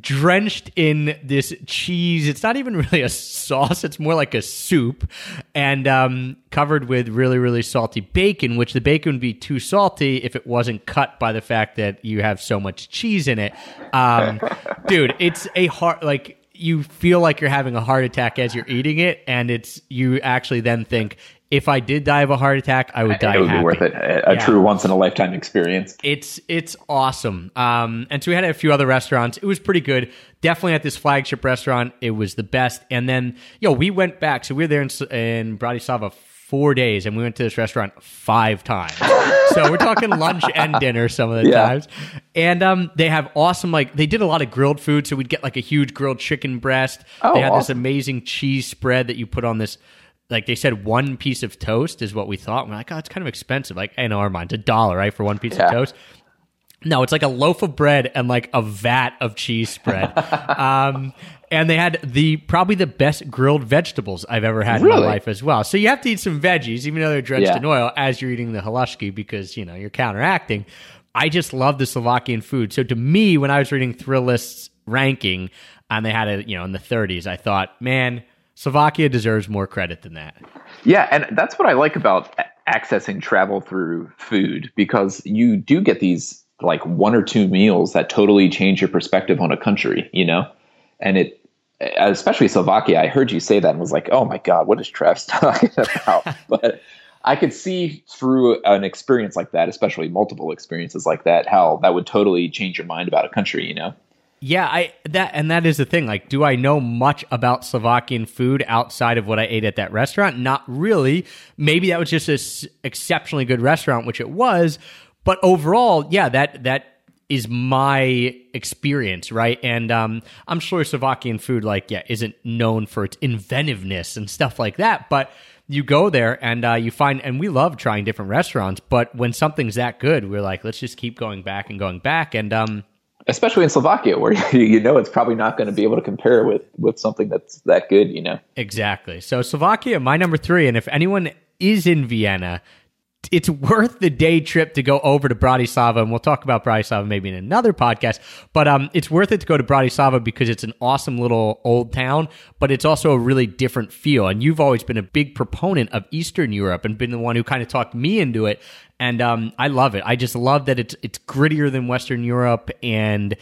drenched in this cheese. It's not even really a sauce, it's more like a soup, and um, covered with really, really salty bacon, which the bacon would be too salty if it wasn't cut by the fact that you have so much cheese in it. Um, dude, it's a hard, like, you feel like you're having a heart attack as you're eating it, and it's you actually then think, if I did die of a heart attack, I would die it would happy. be worth it. A, a Yeah. true once in a lifetime experience. It's it's awesome. Um, and so we had a few other restaurants. It was pretty good. Definitely at this flagship restaurant, it was the best. And then, yo, we went back. So we were there in, in Bratislava four days, and we went to this restaurant five times. so we're talking lunch and dinner some of the Yeah. times. And um, they have awesome, like they did a lot of grilled food. So we'd get like a huge grilled chicken breast. Oh, they had this amazing cheese spread that you put on this. Like they said, one piece of toast is what we thought. We're like, oh, it's kind of expensive. Like in our minds, a dollar, right, for one piece Yeah. of toast. No, it's like a loaf of bread and like a vat of cheese spread. um, and they had the probably the best grilled vegetables I've ever had in my life as well. So you have to eat some veggies, even though they're drenched Yeah. in oil, as you're eating the halushki because you know you're counteracting. I just love the Slovakian food. So to me, when I was reading Thrillist's ranking, and they had it, you know, in the 30s, I thought, man, Slovakia deserves more credit than that. Yeah, and that's what I like about accessing travel through food because you do get these like one or two meals that totally change your perspective on a country, you know? And it especially Slovakia, I heard you say that and was like, "Oh my god, what is Travis talking about?" but I could see through an experience like that, especially multiple experiences like that, how that would totally change your mind about a country, you know? Yeah, I that and that is the thing. Like, do I know much about Slovakian food outside of what I ate at that restaurant? Not really. Maybe that was just an exceptionally good restaurant, which it was. But overall, yeah, that that is my experience, right? And um, I'm sure Slovakian food, like, yeah, isn't known for its inventiveness and stuff like that. But you go there and uh, you find, and we love trying different restaurants. But when something's that good, we're like, let's just keep going back and going back. And um, Especially in Slovakia, where you know it's probably not going to be able to compare with with something that's that good, you know. Exactly. So Slovakia, my number three, and if anyone is in Vienna, it's worth the day trip to go over to Bratislava, and we'll talk about Bratislava maybe in another podcast. But um, it's worth it to go to Bratislava because it's an awesome little old town, but it's also a really different feel. And you've always been a big proponent of Eastern Europe and been the one who kind of talked me into it. And um, I love it. I just love that it's it's grittier than Western Europe and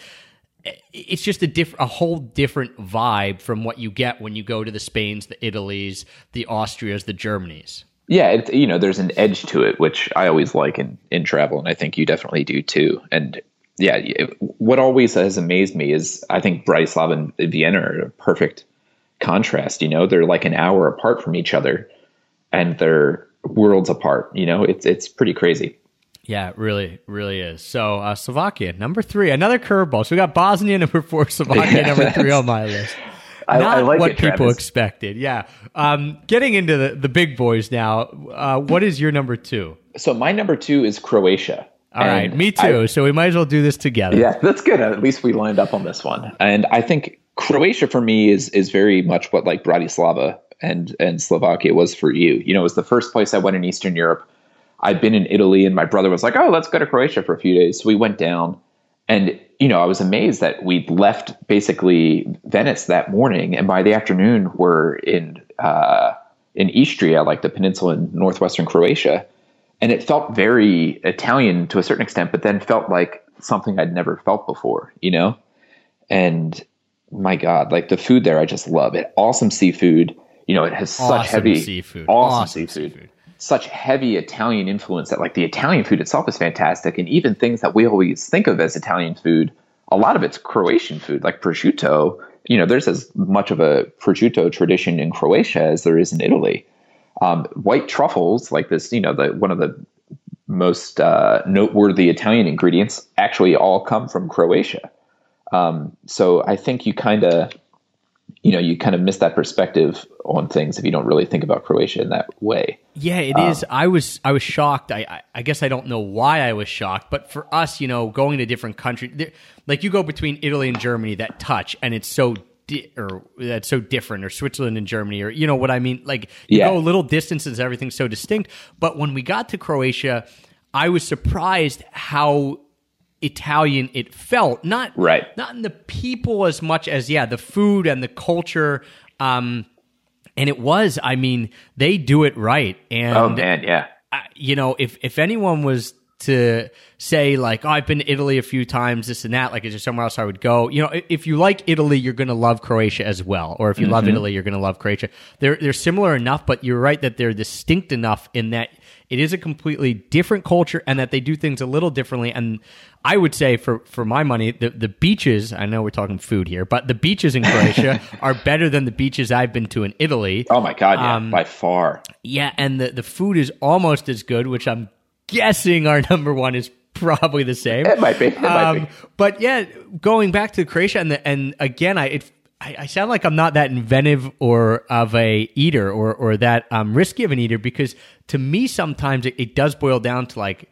it's just a diff- a whole different vibe from what you get when you go to the Spains, the Italies, the Austrias, the Germanys. Yeah, it, you know, there's an edge to it, which I always like in, in travel, and I think you definitely do too. And yeah, it- what always has amazed me is I think Bratislava and Vienna are a perfect contrast. You know, they're like an hour apart from each other, and they're worlds apart. You know, it's it's pretty crazy. Yeah, it really, really is. So uh, Slovakia, number three, another curveball. So we got Bosnia number four, Slovakia Yeah, number three on my list. I, Not I like what it, people expected. Yeah. Um, getting into the, the big boys now. Uh, what is your number two? So my number two is Croatia. All right, me I- too. so we might as well do this together. Yeah, that's good. At least we lined up on this one. And I think Croatia for me is is very much what like Bratislava and and Slovakia was for you. You know, it was the first place I went in Eastern Europe. I'd been in Italy, and my brother was like, "Oh, let's go to Croatia for a few days." So we went down, and you know, I was amazed that we'd left basically Venice that morning, and by the afternoon we're in uh, in Istria, like the peninsula in northwestern Croatia, and it felt very Italian to a certain extent, but then felt like something I'd never felt before, you know. And my God, like the food there, I just love it. Awesome seafood. You know, it has such heavy seafood. Awesome, Awesome seafood. seafood. Such heavy Italian influence that like the Italian food itself is fantastic, and even things that we always think of as Italian food, a lot of it's Croatian food, like prosciutto. You know, there's as much of a prosciutto tradition in Croatia as there is in Italy. Um, white truffles, like this, you know, the one of the most uh, noteworthy Italian ingredients, actually all come from Croatia. Um, so I think you kind of, you know, you kind of miss that perspective on things if you don't really think about Croatia in that way. Yeah, it um, is. I was I was shocked. I, I I guess I don't know why I was shocked, but for us, you know, going to different countries, like you go between Italy and Germany, that touch, and it's so. Di- or that's so different, or Switzerland and Germany, or you know what I mean. Like you Yeah. go little distances, everything's so distinct. But when we got to Croatia, I was surprised how Italian it felt. Not Right. not in the people as much as yeah, the food and the culture. Um, and it was. I mean, they do it right. And Oh man, yeah. I- you know, if if anyone was to say like, "Oh, I've been to Italy a few times, this and that," like, is there somewhere else I would go? You know, if you like Italy, you're going to love Croatia as well, or if you love Italy, you're going to love Croatia. They're they're similar enough, but you're right that they're distinct enough in that it is a completely different culture and that they do things a little differently. And I would say, for for my money, the the beaches. I know we're talking food here, but the beaches in Croatia are better than the beaches I've been to in Italy. Oh my god, yeah, Um, by far. Yeah, and the, the food is almost as good, which I'm guessing our number one is probably the same. It might be. It might be. But yeah, going back to Croatia, and the, and again, I it I, I sound like I'm not that inventive or of a eater or or that um, risky of an eater because to me sometimes it, it does boil down to like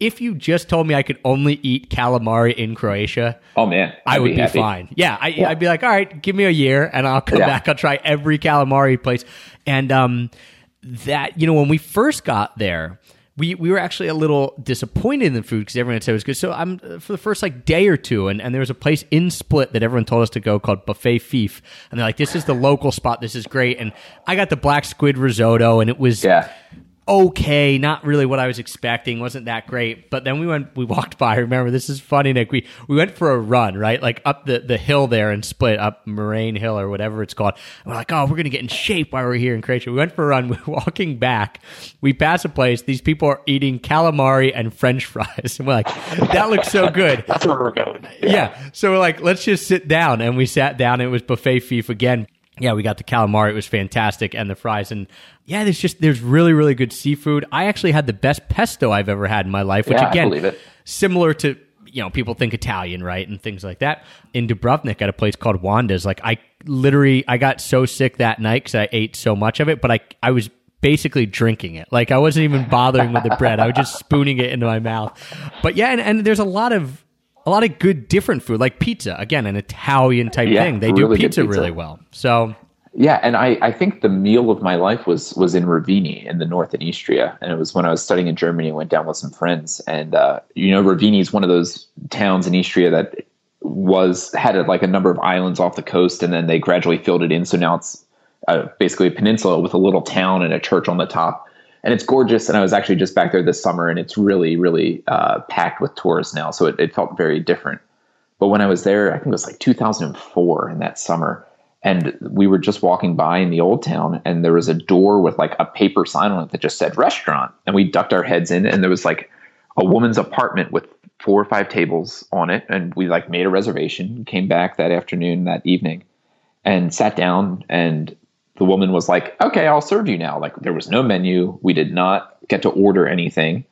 if you just told me I could only eat calamari in Croatia, Oh man, I I'd would be, fine. Yeah, I, I'd be like, all right, give me a year, and I'll come Yeah. back. I'll try every calamari place. And um, that you know, when we first got there, we we were actually a little disappointed in the food because everyone said it was good. So I'm for the first like day or two, and, and there was a place in Split that everyone told us to go called Buffet Fife, and they're like, this is the local spot. This is great. And I got the black squid risotto, and it was Yeah. Okay, not really what I was expecting. wasn't that great. But then we went, we walked by. Remember, this is funny, Nick. We we went for a run, right, like up the the hill there and split up Marjan Hill or whatever it's called. And we're like, oh, we're gonna get in shape while we're here in Croatia. We went for a run. We're walking back. We pass a place. These people are eating calamari and French fries. And we're like, that looks so good. That's where we're going. Yeah. So we're like, let's just sit down. And we sat down. And it was buffet fife again. Yeah, we got the calamari. It was fantastic. And the fries. And yeah, there's just, there's really, really good seafood. I actually had the best pesto I've ever had in my life, which Yeah, again, similar to, you know, people think Italian, right? And things like that. In Dubrovnik at a place called Wanda's, like I literally, I got so sick that night because I ate so much of it, but I, I was basically drinking it. Like I wasn't even bothering with the bread. I was just spooning it into my mouth. But yeah, and, and there's a lot of, a lot of good different food, like pizza. Again, an Italian type Yeah, thing. They do really good pizza, pizza. really well. So Yeah, and I, I think the meal of my life was was in Rovinj in the north in Istria, and it was when I was studying in Germany. Went down with some friends, and uh, you know, Rovinj is one of those towns in Istria that was had a, like a number of islands off the coast, and then they gradually filled it in. So now it's uh, basically a peninsula with a little town and a church on the top, and it's gorgeous. And I was actually just back there this summer, and it's really really uh, packed with tourists now, so it, it felt very different. But when I was there, I think it was like 2004 in that summer. And we were just walking by in the old town, and there was a door with like a paper sign on it that just said restaurant. And we ducked our heads in, and there was like a woman's apartment with four or five tables on it. And we like made a reservation, came back that afternoon, that evening, and sat down. And the woman was like, Okay, I'll serve you now. Like there was no menu. We did not get to order anything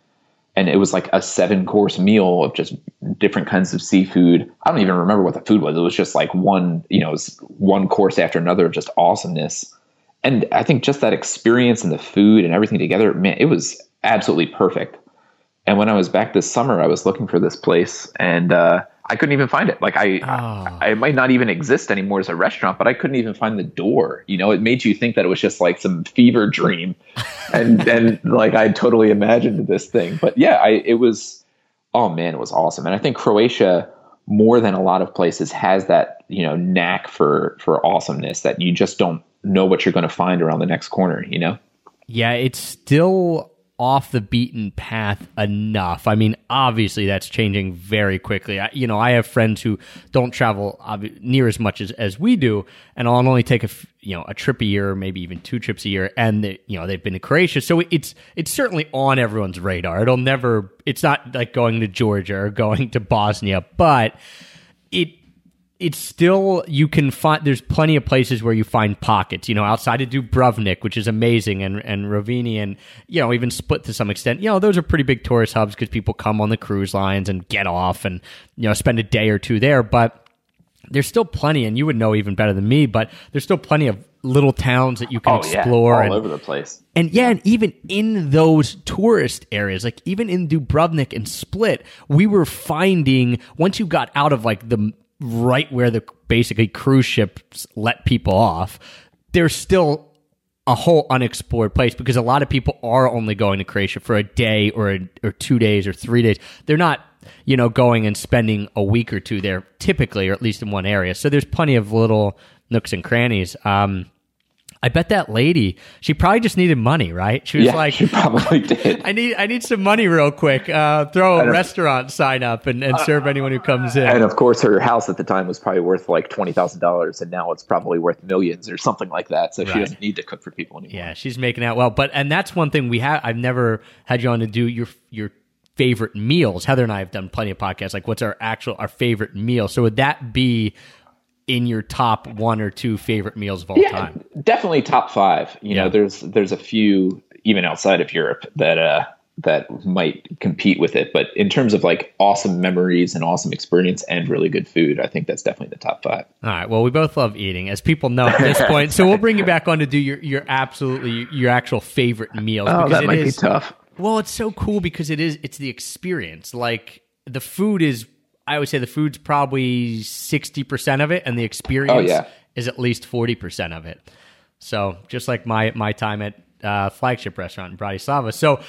and it was like a seven course meal of just different kinds of seafood. I don't even remember what the food was. It was just like one, you know, one course after another of just awesomeness. And I think just that experience and the food and everything together, man, it was absolutely perfect. And when I was back this summer, I was looking for this place and uh, I couldn't even find it. Like I, Oh. I, it might not even exist anymore as a restaurant, but I couldn't even find the door. You know, it made you think that it was just like some fever dream, and and like I totally imagined this thing. But yeah, I it was. Oh man, it was awesome, and I think Croatia more than a lot of places has that you know knack for for awesomeness that you just don't know what you're going to find around the next corner. You know. Yeah, it's still off the beaten path enough. I mean, obviously that's changing very quickly. I, you know, I have friends who don't travel obvi- near as much as, as we do, and I'll only take a f- you know a trip a year, maybe even two trips a year, and they, you know they've been to Croatia, so it's it's certainly on everyone's radar. It'll never. It's not like going to Georgia or going to Bosnia, but it it's still you can find there's plenty of places where you find pockets you know outside of dubrovnik which is amazing and and rovinj and you know even split to some extent you know those are pretty big tourist hubs because people come on the cruise lines and get off and you know spend a day or two there but there's still plenty, and you would know even better than me, but there's still plenty of little towns that you can Oh yeah, explore. all and, over the place. and yeah, and even in those tourist areas, like even in Dubrovnik and Split, we were finding once you got out of like the right where the basically cruise ships let people off, there's still a whole unexplored place because a lot of people are only going to Croatia for a day or a, or two days or three days. They're not, you know, going and spending a week or two there typically, or at least in one area. So there's plenty of little nooks and crannies. Um, I bet that lady, she probably just needed money, right? She was Yeah, like, she probably did. I need, I need some money real quick. Uh, throw a restaurant sign up and, and serve anyone who comes in. And of course, her house at the time was probably worth like twenty thousand dollars, and now it's probably worth millions or something like that. So she doesn't need to cook for people anymore. Yeah, she's making out well. But and that's one thing we have. I've never had you on to do your your favorite meals. Heather and I have done plenty of podcasts. Like, what's our actual our favorite meal? So would that be in your top one or two favorite meals of all Yeah, time? definitely top five. You Yeah. know, there's there's a few even outside of Europe that uh that might compete with it, but in terms of like awesome memories and awesome experience and really good food, I think that's definitely the top five. All right. Well, we both love eating, as people know at this point. So we'll bring you back on to do your your absolutely your actual favorite meals. Oh, because it is- tough. Well, it's so cool because it is it's the experience. Like the food is I would say the food's probably 60% of it and the experience Oh, yeah. is at least 40% of it. So, just like my my time at uh, flagship restaurant in Bratislava. So, all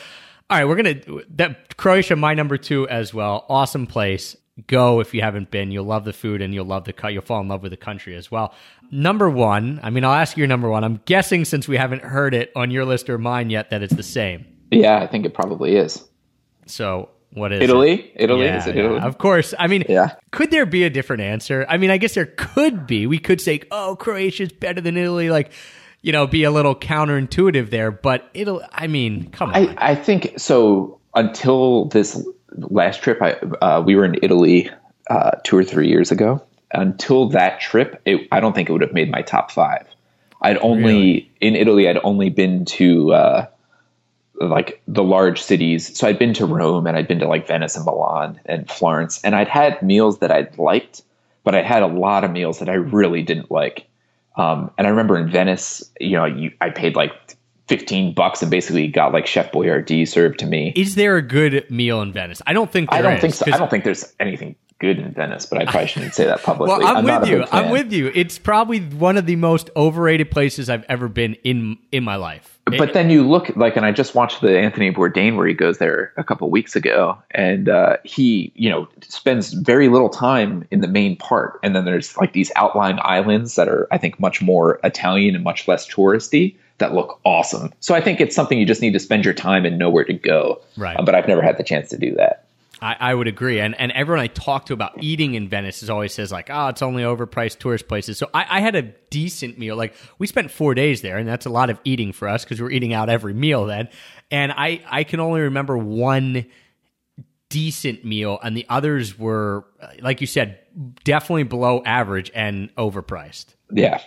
right, we're going to that Croatia my number 2 as well. Awesome place. Go if you haven't been. You'll love the food and you'll love the cut. You'll fall in love with the country as well. Number 1, I mean, I'll ask you your number 1. I'm guessing since we haven't heard it on your list or mine yet that it's the same. Yeah, I think it probably is. So, what is it? Italy? Italy? Yeah, is it yeah, Of course. I mean, Yeah. could there be a different answer? I mean, I guess there could be. We could say, oh, Croatia's better than Italy. Like, you know, be a little counterintuitive there. But it'll, I mean, come on. I, I think so. Until this last trip, I uh, we were in Italy uh, two or three years ago. Until that trip, it, I don't think it would have made my top five. I'd only Really? in Italy. I'd only been to uh, like the large cities. So I'd been to Rome and I'd been to like Venice and Milan and Florence, and I'd had meals that I'd liked, but I had a lot of meals that I really didn't like. Um, and I remember in Venice, you know, you, I paid like 15 bucks and basically got like Chef Boyardee served to me. is there a good meal in Venice? I don't think I don't is, think so. I don't think there's anything good in Venice, but I probably shouldn't say that publicly. Well, I'm, not with you. I'm with you. It's probably one of the most overrated places I've ever been in in my life. But then you look like, and I just watched the Anthony Bourdain where he goes there a couple weeks ago, and uh, he, you know, spends very little time in the main part, and then there's like these outlying islands that are, I think, much more Italian and much less touristy that look awesome. So I think it's something you just need to spend your time and know where to go. Right. Uh, but I've never had the chance to do that. I, I would agree, and and everyone I talk to about eating in Venice is always says like, oh, it's only overpriced tourist places. So I, I had a decent meal. Like we spent four days there, and that's a lot of eating for us because we're eating out every meal then. And I I can only remember one decent meal, and the others were like you said, definitely below average and overpriced. Yeah.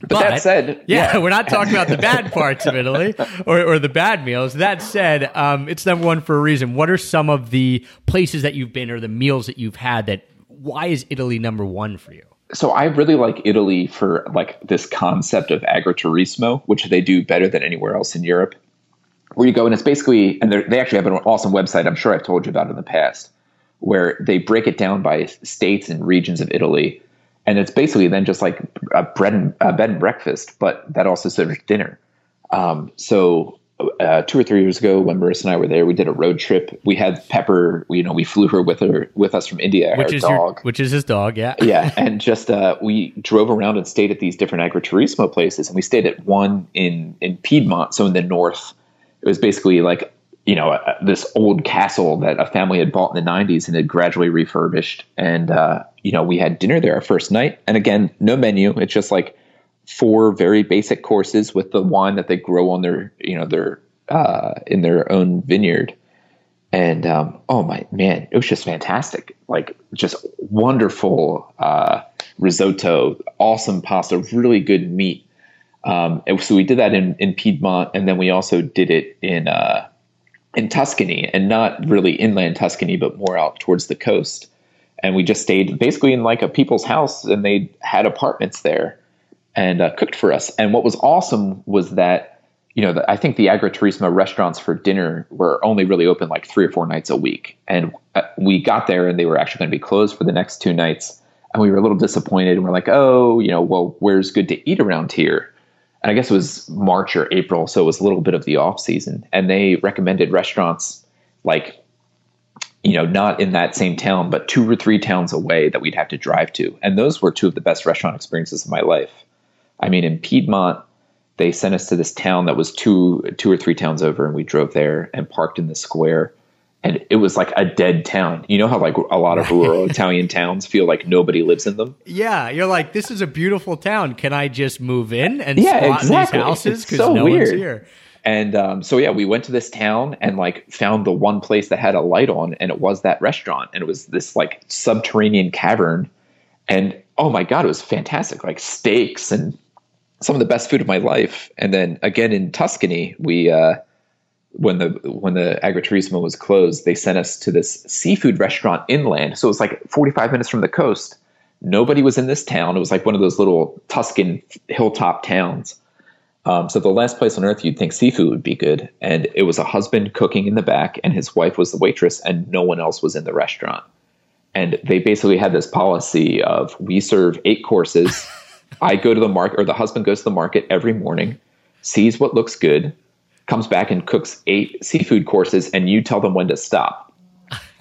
But, that said, yeah, we're not talking about the bad parts of Italy or, or the bad meals. That said, um, it's number one for a reason. What are some of the places that you've been or the meals that you've had that? Why is Italy number one for you? so I really like Italy for like this concept of agriturismo, which they do better than anywhere else in Europe. Where you go and it's basically, and they're- actually have an awesome website. I'm sure I've told you about in the past, where they break it down by states and regions of Italy, and it's basically then just like a bread and a bed and breakfast, but that also serves dinner. Um, so uh, two or three years ago, when Marissa and I were there, we did a road trip. We had Pepper, you know, we flew her with her with us from India, Which is dog your, which is his dog? Yeah, yeah, and just uh, we drove around and stayed at these different agriturismo places, and we stayed at one in in Piedmont, so in the north. It was basically like you know uh, this old castle that a family had bought in the '90s and had gradually refurbished, and uh, you know we had dinner there our first night, and again, no menu. It's just like four very basic courses with the wine that they grow on their you know their uh, in their own vineyard and um, oh my man, it was just fantastic. Like just wonderful uh, risotto, awesome pasta, really good meat. Um, so we did that in, in Piedmont, and then we also did it in uh, in Tuscany, and not really inland Tuscany, but more out towards the coast. and we just stayed basically in like a people's house, and they had apartments there and uh, cooked for us. And what was awesome was that you know the, I think the agriturismo restaurants for dinner were only really open like three or four nights a week, and uh, we got there and they were actually going to be closed for the next two nights, and we were a little disappointed. And we're like, oh, you know, well, where's good to eat around here? And I guess it was March or April, so it was a little bit of the off season, and they recommended restaurants like you know, not in that same town, but two or three towns away that we'd have to drive to. And those were two of the best restaurant experiences of my life. I mean, in Piedmont, they sent us to this town that was two two or three towns over, and we drove there and parked in the square. And it was like a dead town. You know how like a lot of rural Italian towns feel like nobody lives in them. Yeah, you're like, this is a beautiful town. Can I just move in and Yeah, squat exactly. in these houses because so no weird. one's here? And um, so yeah, we went to this town and like found the one place that had a light on, and it was that restaurant, and it was this like subterranean cavern, and oh my god, it was fantastic, like steaks and some of the best food of my life. And then again in Tuscany, we uh, when the when the agriturismo was closed, they sent us to this seafood restaurant inland, so it was like forty five minutes from the coast. Nobody was in this town. It was like one of those little Tuscan hilltop towns. Um, so the last place on earth you'd think seafood would be good, and it was a husband cooking in the back, and his wife was the waitress, and no one else was in the restaurant. And they basically had this policy of we serve eight courses. I go to the market, or the husband goes to the market every morning, sees what looks good, comes back and cooks eight seafood courses, and you tell them when to stop.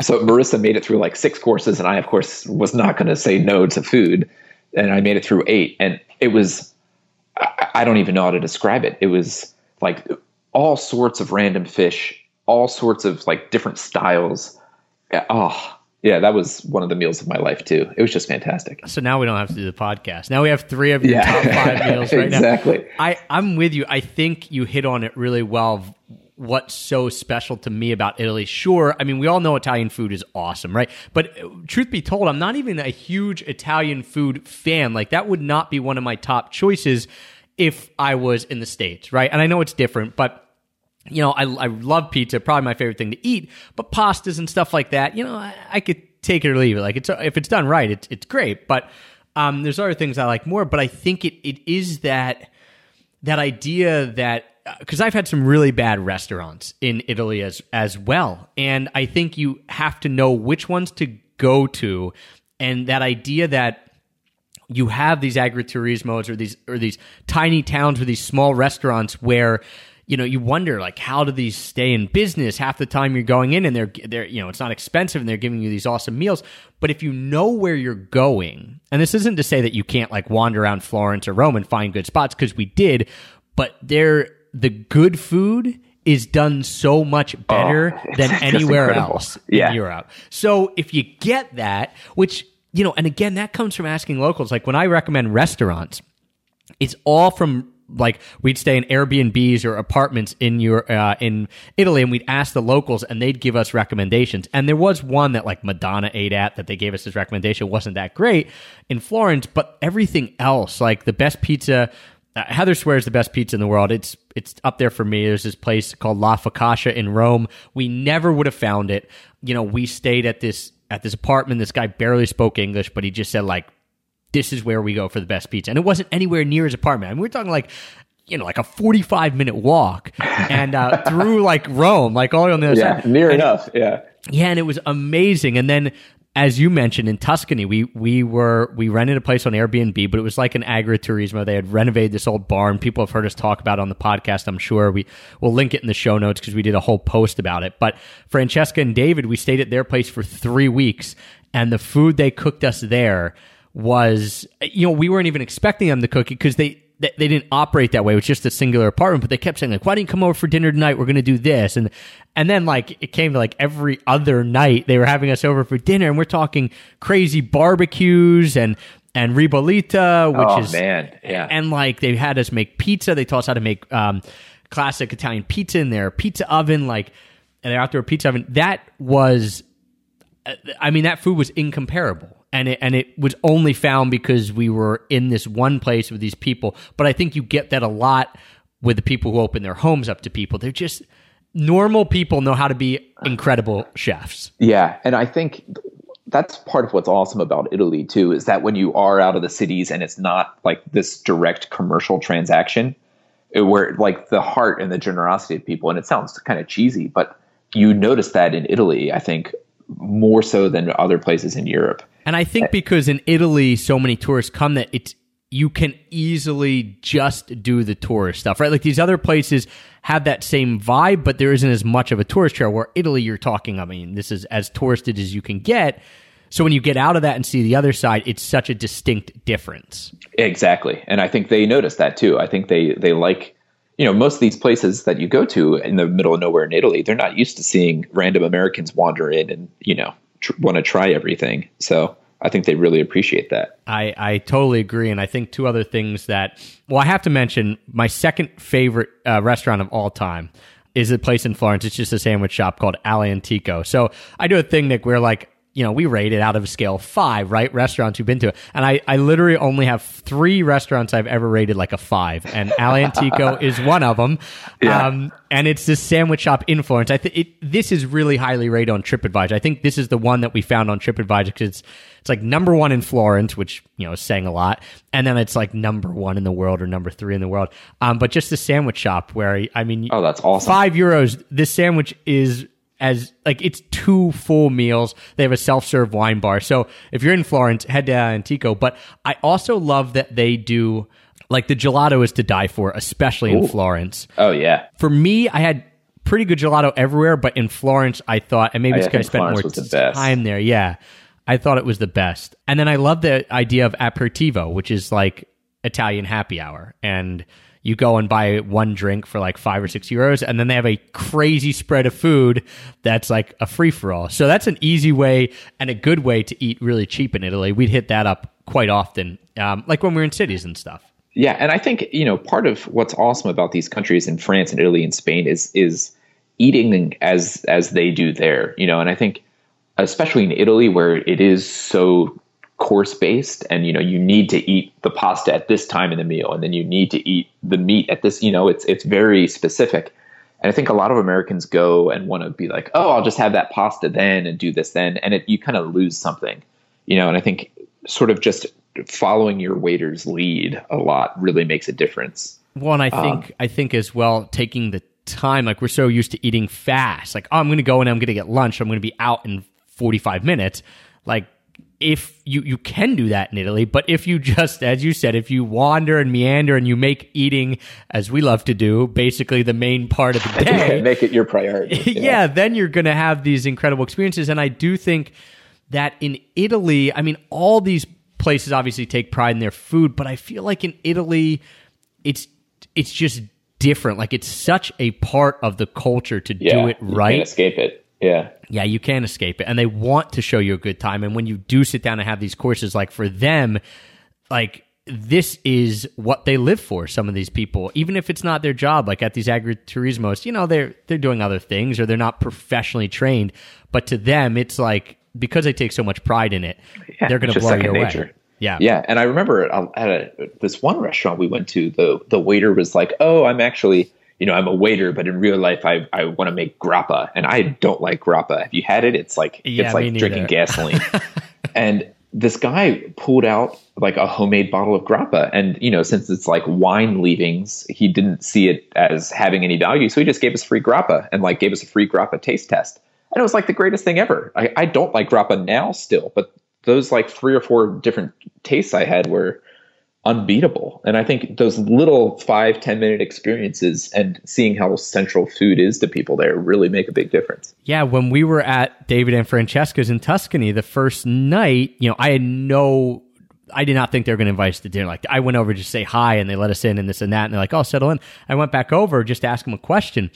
So Marissa made it through like six courses, and I, of course, was not going to say no to food, and I made it through eight, and it was I don't even know how to describe it. It was like all sorts of random fish, all sorts of like different styles. Oh, yeah, that was one of the meals of my life too. It was just fantastic. So now we don't have to do the podcast. Now we have three of your Yeah. top five meals right now. Exactly. I, I'm with you. I think you hit on it really well. What's so special to me about Italy? Sure, I mean, we all know Italian food is awesome, right? But uh, truth be told, I'm not even a huge Italian food fan. Like, that would not be one of my top choices if I was in the States, right? And I know it's different, but you know, I, I love pizza, probably my favorite thing to eat, but pastas and stuff like that, you know, I, I could take it or leave it. Like it's, if it's done right, it's, it's great. But, um, there's other things I like more, but I think it, it is that, that idea that, because I've had some really bad restaurants in Italy as, as well. And I think you have to know which ones to go to. And that idea that, you have these agriturismos or these or these tiny towns or these small restaurants where you know you wonder like how do these stay in business half the time you're going in and they're they're you know it's not expensive and they're giving you these awesome meals but if you know where you're going and this isn't to say that you can't like wander around Florence or Rome and find good spots because we did but they're the good food is done so much better oh, it's than anywhere incredible. else Yeah. in Europe. So if you get that, which you know, and again, that comes from asking locals. Like when I recommend restaurants, it's all from like we'd stay in Airbnbs or apartments in your uh, in Italy, and we'd ask the locals, and they'd give us recommendations. And there was one that like Madonna ate at that they gave us as recommendation wasn't that great in Florence, but everything else, like the best pizza. Uh, Heather swears the best pizza in the world. It's it's up there for me. There's this place called La Focaccia in Rome. We never would have found it. You know, we stayed at this at this apartment. This guy barely spoke English, but he just said like this is where we go for the best pizza. And it wasn't anywhere near his apartment. I mean, we're talking like, you know, like a 45 minute walk and uh, through like Rome, like all on the other side. Yeah, side. near And- enough. Yeah. Yeah, and it was amazing. And then, as you mentioned, in Tuscany, we we were we rented a place on Airbnb, but it was like an agriturismo. They had renovated this old barn. People have heard us talk about it on the podcast. I'm sure we will link it in the show notes because we did a whole post about it. But Francesca and David, we stayed at their place for three weeks, and the food they cooked us there was, you know, we weren't even expecting them to cook it because they they, they didn't operate that way. It was just a singular apartment, but they kept saying like, "Why don't you come over for dinner tonight? We're going to do this." And and then like it came to like every other night they were having us over for dinner, and we're talking crazy barbecues and and ribollita, which Oh, is man. Yeah. and like they had us make pizza. They taught us how to make um, classic Italian pizza in their pizza oven, like and their outdoor pizza oven. That was I mean, that food was incomparable. And it, and it was only found because we were in this one place with these people. But I think you get that a lot with the people who open their homes up to people. They're just normal people know how to be incredible chefs. Yeah, and I think that's part of what's awesome about Italy too is that when you are out of the cities and it's not like this direct commercial transaction where like the heart and the generosity of people and it sounds kind of cheesy but you notice that in Italy I think more so than other places in Europe And I think because in Italy, so many tourists come that it's you can easily just do the tourist stuff, right? Like these other places have that same vibe, but there isn't as much of a tourist trail. Where Italy, you're talking, I mean, this is as touristed as you can get. So when you get out of that and see the other side, it's such a distinct difference. Exactly. And I think they notice that too. I think they they like you know, most of these places that you go to in the middle of nowhere in Italy, they're not used to seeing random Americans wander in and, you know, tr- want to try everything. So I think they really appreciate that. I, I totally agree. And I think two other things that, well, I have to mention my second favorite uh, restaurant of all time is a place in Florence. It's just a sandwich shop called Al Antico. So I do a thing, Nick, where like, you know, we rate it out of a scale of five, right? Restaurants you've been to. And I, I literally only have three restaurants I've ever rated like a five. And Al Antico is one of them. Yeah. Um, and it's this sandwich shop in Florence. I think this is really highly rated on TripAdvisor. I think this is the one that we found on TripAdvisor because it's, it's like number one in Florence, which you know is saying a lot, and then it's like number one in the world or number three in the world. Um, but just the sandwich shop where I mean, Oh, that's awesome. five euros. This sandwich is as like it's two full meals. They have a self serve wine bar. So if you're in Florence, head to Antico. But I also love that they do like the gelato is to die for, especially in Florence Oh yeah. for me, I had pretty good gelato everywhere, but in Florence, I thought, and maybe it's because I spent Florence more the time there. Yeah, I thought it was the best. And then I love the idea of aperitivo, which is like Italian happy hour, and you go and buy one drink for like five or six euros, and then they have a crazy spread of food that's like a free for all. So that's an easy way and a good way to eat really cheap in Italy. We'd hit that up quite often, um, like when we were in cities and stuff. Yeah, and I think you know part of what's awesome about these countries in France and Italy and Spain is is eating as as they do there. You know, and I think especially in Italy where it is so course based, and you know you need to eat the pasta at this time in the meal, and then you need to eat the meat at this. You know, it's it's very specific. And I think a lot of Americans go and want to be like, oh, I'll just have that pasta then and do this then, and it, you kind of lose something, you know. And I think sort of just following your waiter's lead a lot really makes a difference. Well, and I um, think I think as well taking the time, like we're so used to eating fast, like oh, I'm going to go and I'm going to get lunch. I'm going to be out in 45 minutes. Like if you you can do that in Italy, but if you just, as you said, if you wander and meander and you make eating, as we love to do, basically the main part of the day, Make it your priority. yeah, then you're going to have these incredible experiences. And I do think that in Italy, I mean, all these places obviously take pride in their food, but I feel like in Italy, it's it's just different. Like it's such a part of the culture to yeah, do it you right. Can't escape it. Yeah. Yeah, you can't escape it. And they want to show you a good time. And when you do sit down and have these courses, like for them, like this is what they live for, some of these people, even if it's not their job, like at these agriturismos, you know, they're they're doing other things or they're not professionally trained. But to them, it's like because they take so much pride in it, Yeah, they're gonna blow you second away. nature. Yeah. Yeah, and I remember uh, at a, this one restaurant we went to, the the waiter was like, "Oh, I'm actually, you know, I'm a waiter, but in real life, I I want to make grappa, and I don't like grappa. Have you had it? It's like Yeah, it's like drinking gasoline." and this guy pulled out like a homemade bottle of grappa, and you know, since it's like wine leavings, he didn't see it as having any value, so he just gave us free grappa and like gave us a free grappa taste test. And it was like the greatest thing ever. I, I don't like grappa now still, but those like three or four different tastes I had were unbeatable. And I think those little five, 10 minute experiences and seeing how central food is to people there really make a big difference. Yeah, when we were at David and Francesca's in Tuscany the first night, you know, I had no I did not think they were going to invite us to dinner. Like I went over to say hi and they let us in and this and that and they're like, "Oh, settle in." I went back over just to ask them a question.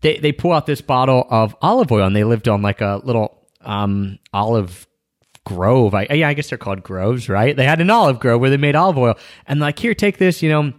They they pull out this bottle of olive oil and they lived on like a little um olive grove. I yeah, I guess they're called groves, right? They had an olive grove where they made olive oil and like, "Here, take this, you know,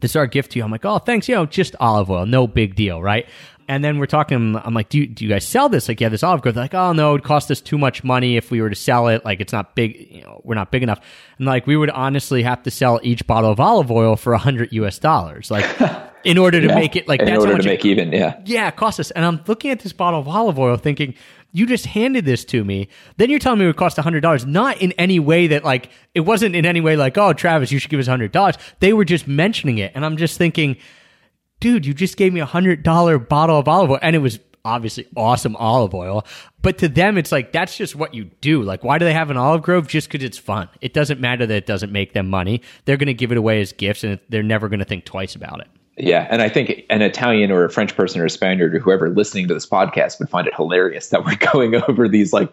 this is our gift to you. I'm like, oh, thanks. You know, just olive oil, no big deal, right? And then we're talking. I'm like, do you, do you guys sell this? Like, yeah, this olive grove. They're like, oh no, it cost us too much money if we were to sell it. Like, it's not big. You know, we're not big enough. And like, we would honestly have to sell each bottle of olive oil for a hundred U.S. dollars. Like, in order to Yeah. make it like in that's how order to it make even. Yeah. yeah, it cost us. And I'm looking at this bottle of olive oil thinking, you just handed this to me. Then you're telling me it would cost $100. Not in any way that, like, it wasn't in any way like, oh, Travis, you should give us $100. They were just mentioning it. And I'm just thinking, dude, you just gave me a $100 bottle of olive oil. And it was obviously awesome olive oil. But to them, it's like, that's just what you do. Like, why do they have an olive grove? Just because it's fun. It doesn't matter that it doesn't make them money. They're going to give it away as gifts and they're never going to think twice about it. Yeah, and I think an Italian or a French person or a Spaniard or whoever listening to this podcast would find it hilarious that we're going over these like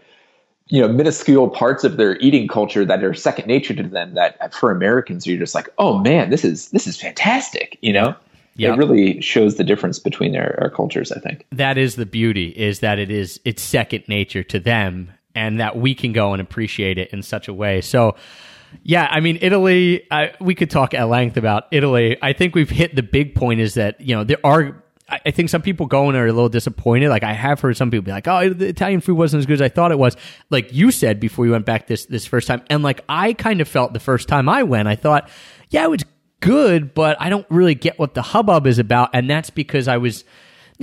you know minuscule parts of their eating culture that are second nature to them that uh, for Americans you're just like, "Oh man, this is this is fantastic," you know? Yeah. It really shows the difference between our, our cultures, I think. that is the beauty is that it is it's second nature to them and that we can go and appreciate it in such a way so yeah i mean italy I, we could talk at length about italy i think we've hit the big point is that you know there are I I think some people going are a little disappointed. Like I have heard some people be like, "Oh, the Italian food wasn't as good as I thought it was." Like you said before you went back this this first time, and like I kind of felt the first time I went, I thought, "Yeah, it was good, but I don't really get what the hubbub is about," and that's because I was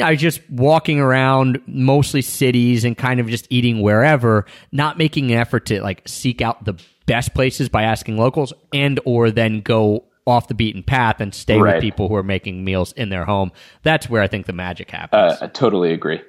I was just walking around mostly cities and kind of just eating wherever, not making an effort to like seek out the best places by asking locals and or then go off the beaten path and stay with people who are making meals in their home. That's where I think the magic happens. Uh, I totally agree.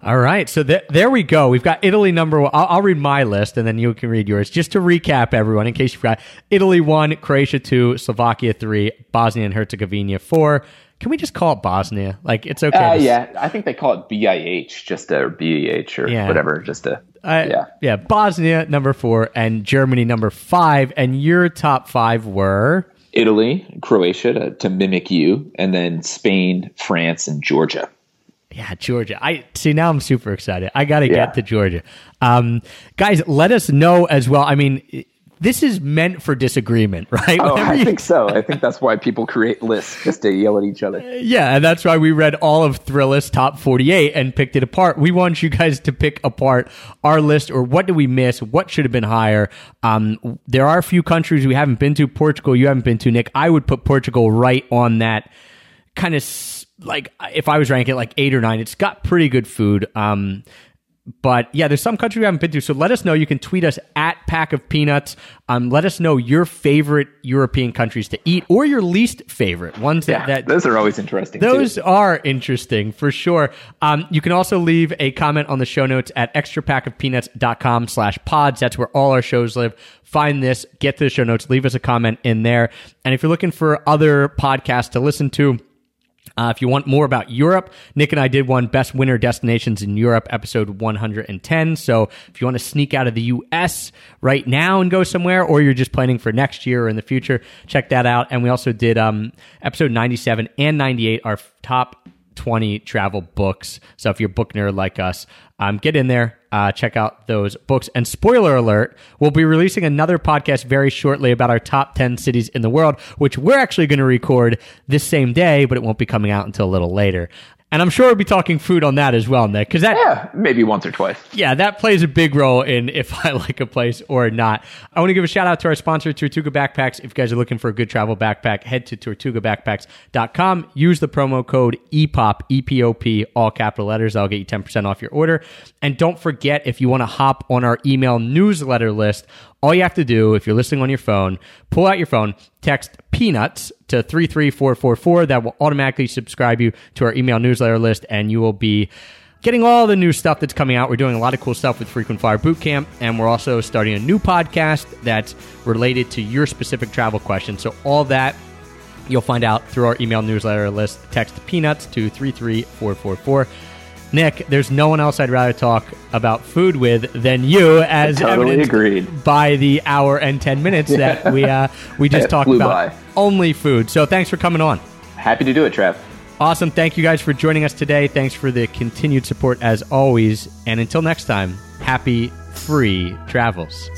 All right, so th- there we go. We've got Italy number one. I'll, I'll read my list, and then you can read yours. Just to recap, everyone, in case you forgot: Italy one, Croatia two, Slovakia three, Bosnia and Herzegovina four. Can we just call it Bosnia? Like it's okay. Uh, yeah, I think they call it BIH, just a BEH or Yeah. whatever, just a yeah. yeah. Bosnia number four and Germany number five, and your top five were Italy, Croatia to, to mimic you, and then Spain, France, and Georgia. yeah Georgia. I see now. I'm super excited. I got to Yeah. get to Georgia, um, guys. Let us know as well. I mean, this is meant for disagreement, right? Oh, Whenever I you- think so. I think that's why people create lists just to yell at each other. Yeah, and that's why we read all of Thrillist Top 48 and picked it apart. We want you guys to pick apart our list or what did we miss? What should have been higher? Um, there are a few countries we haven't been to. Portugal, you haven't been to, Nick. I would put Portugal right on that kind of s- like if I was ranking it like eight or nine. It's got pretty good food. Um, but yeah, there's some country we haven't been to. So let us know. You can tweet us at Pack of Peanuts. Um, let us know your favorite European countries to eat or your least favorite ones that, Yeah, that those are always interesting. those too. are interesting for sure. Um, you can also leave a comment on the show notes at extrapackofpeanuts.com slash pods. That's where all our shows live. Find this, get to the show notes, leave us a comment in there. And if you're looking for other podcasts to listen to, uh, if you want more about Europe, Nick and I did one Best Winter Destinations in Europe, episode 110. So if you want to sneak out of the U.S. right now and go somewhere, or you're just planning for next year or in the future, check that out. And we also did um, episode 97 and 98, our top 20 travel books. So if you're a book nerd like us, um, get in there, uh, check out those books. And spoiler alert, we'll be releasing another podcast very shortly about our top 10 cities in the world, which we're actually going to record this same day, but it won't be coming out until a little later. And I'm sure we'll be talking food on that as well, Nick, because that yeah, maybe once or twice. yeah, that plays a big role in if I like a place or not. I want to give a shout out to our sponsor, Tortuga Backpacks. If you guys are looking for a good travel backpack, head to tortugabackpacks.com. Use the promo code E EPOP, E-P-O-P, all capital letters. That'll get you 10% off your order. And don't forget, if you want to hop on our email newsletter list, all you have to do, if you're listening on your phone, pull out your phone, text peanuts to 33444. That will automatically subscribe you to our email newsletter list, and you will be getting all the new stuff that's coming out. We're doing a lot of cool stuff with Frequent Flyer Bootcamp, and we're also starting a new podcast that's related to your specific travel questions. So, all that you'll find out through our email newsletter list. Text peanuts to 33444. Nick, there's no one else I'd rather talk about food with than you, as Totally evidenced agreed. by the hour and 10 minutes that we uh, we just It talked about by. only food. So, thanks for coming on. Happy to do it, Trev. Awesome. Thank you guys for joining us today. Thanks for the continued support as always. And until next time, happy free travels.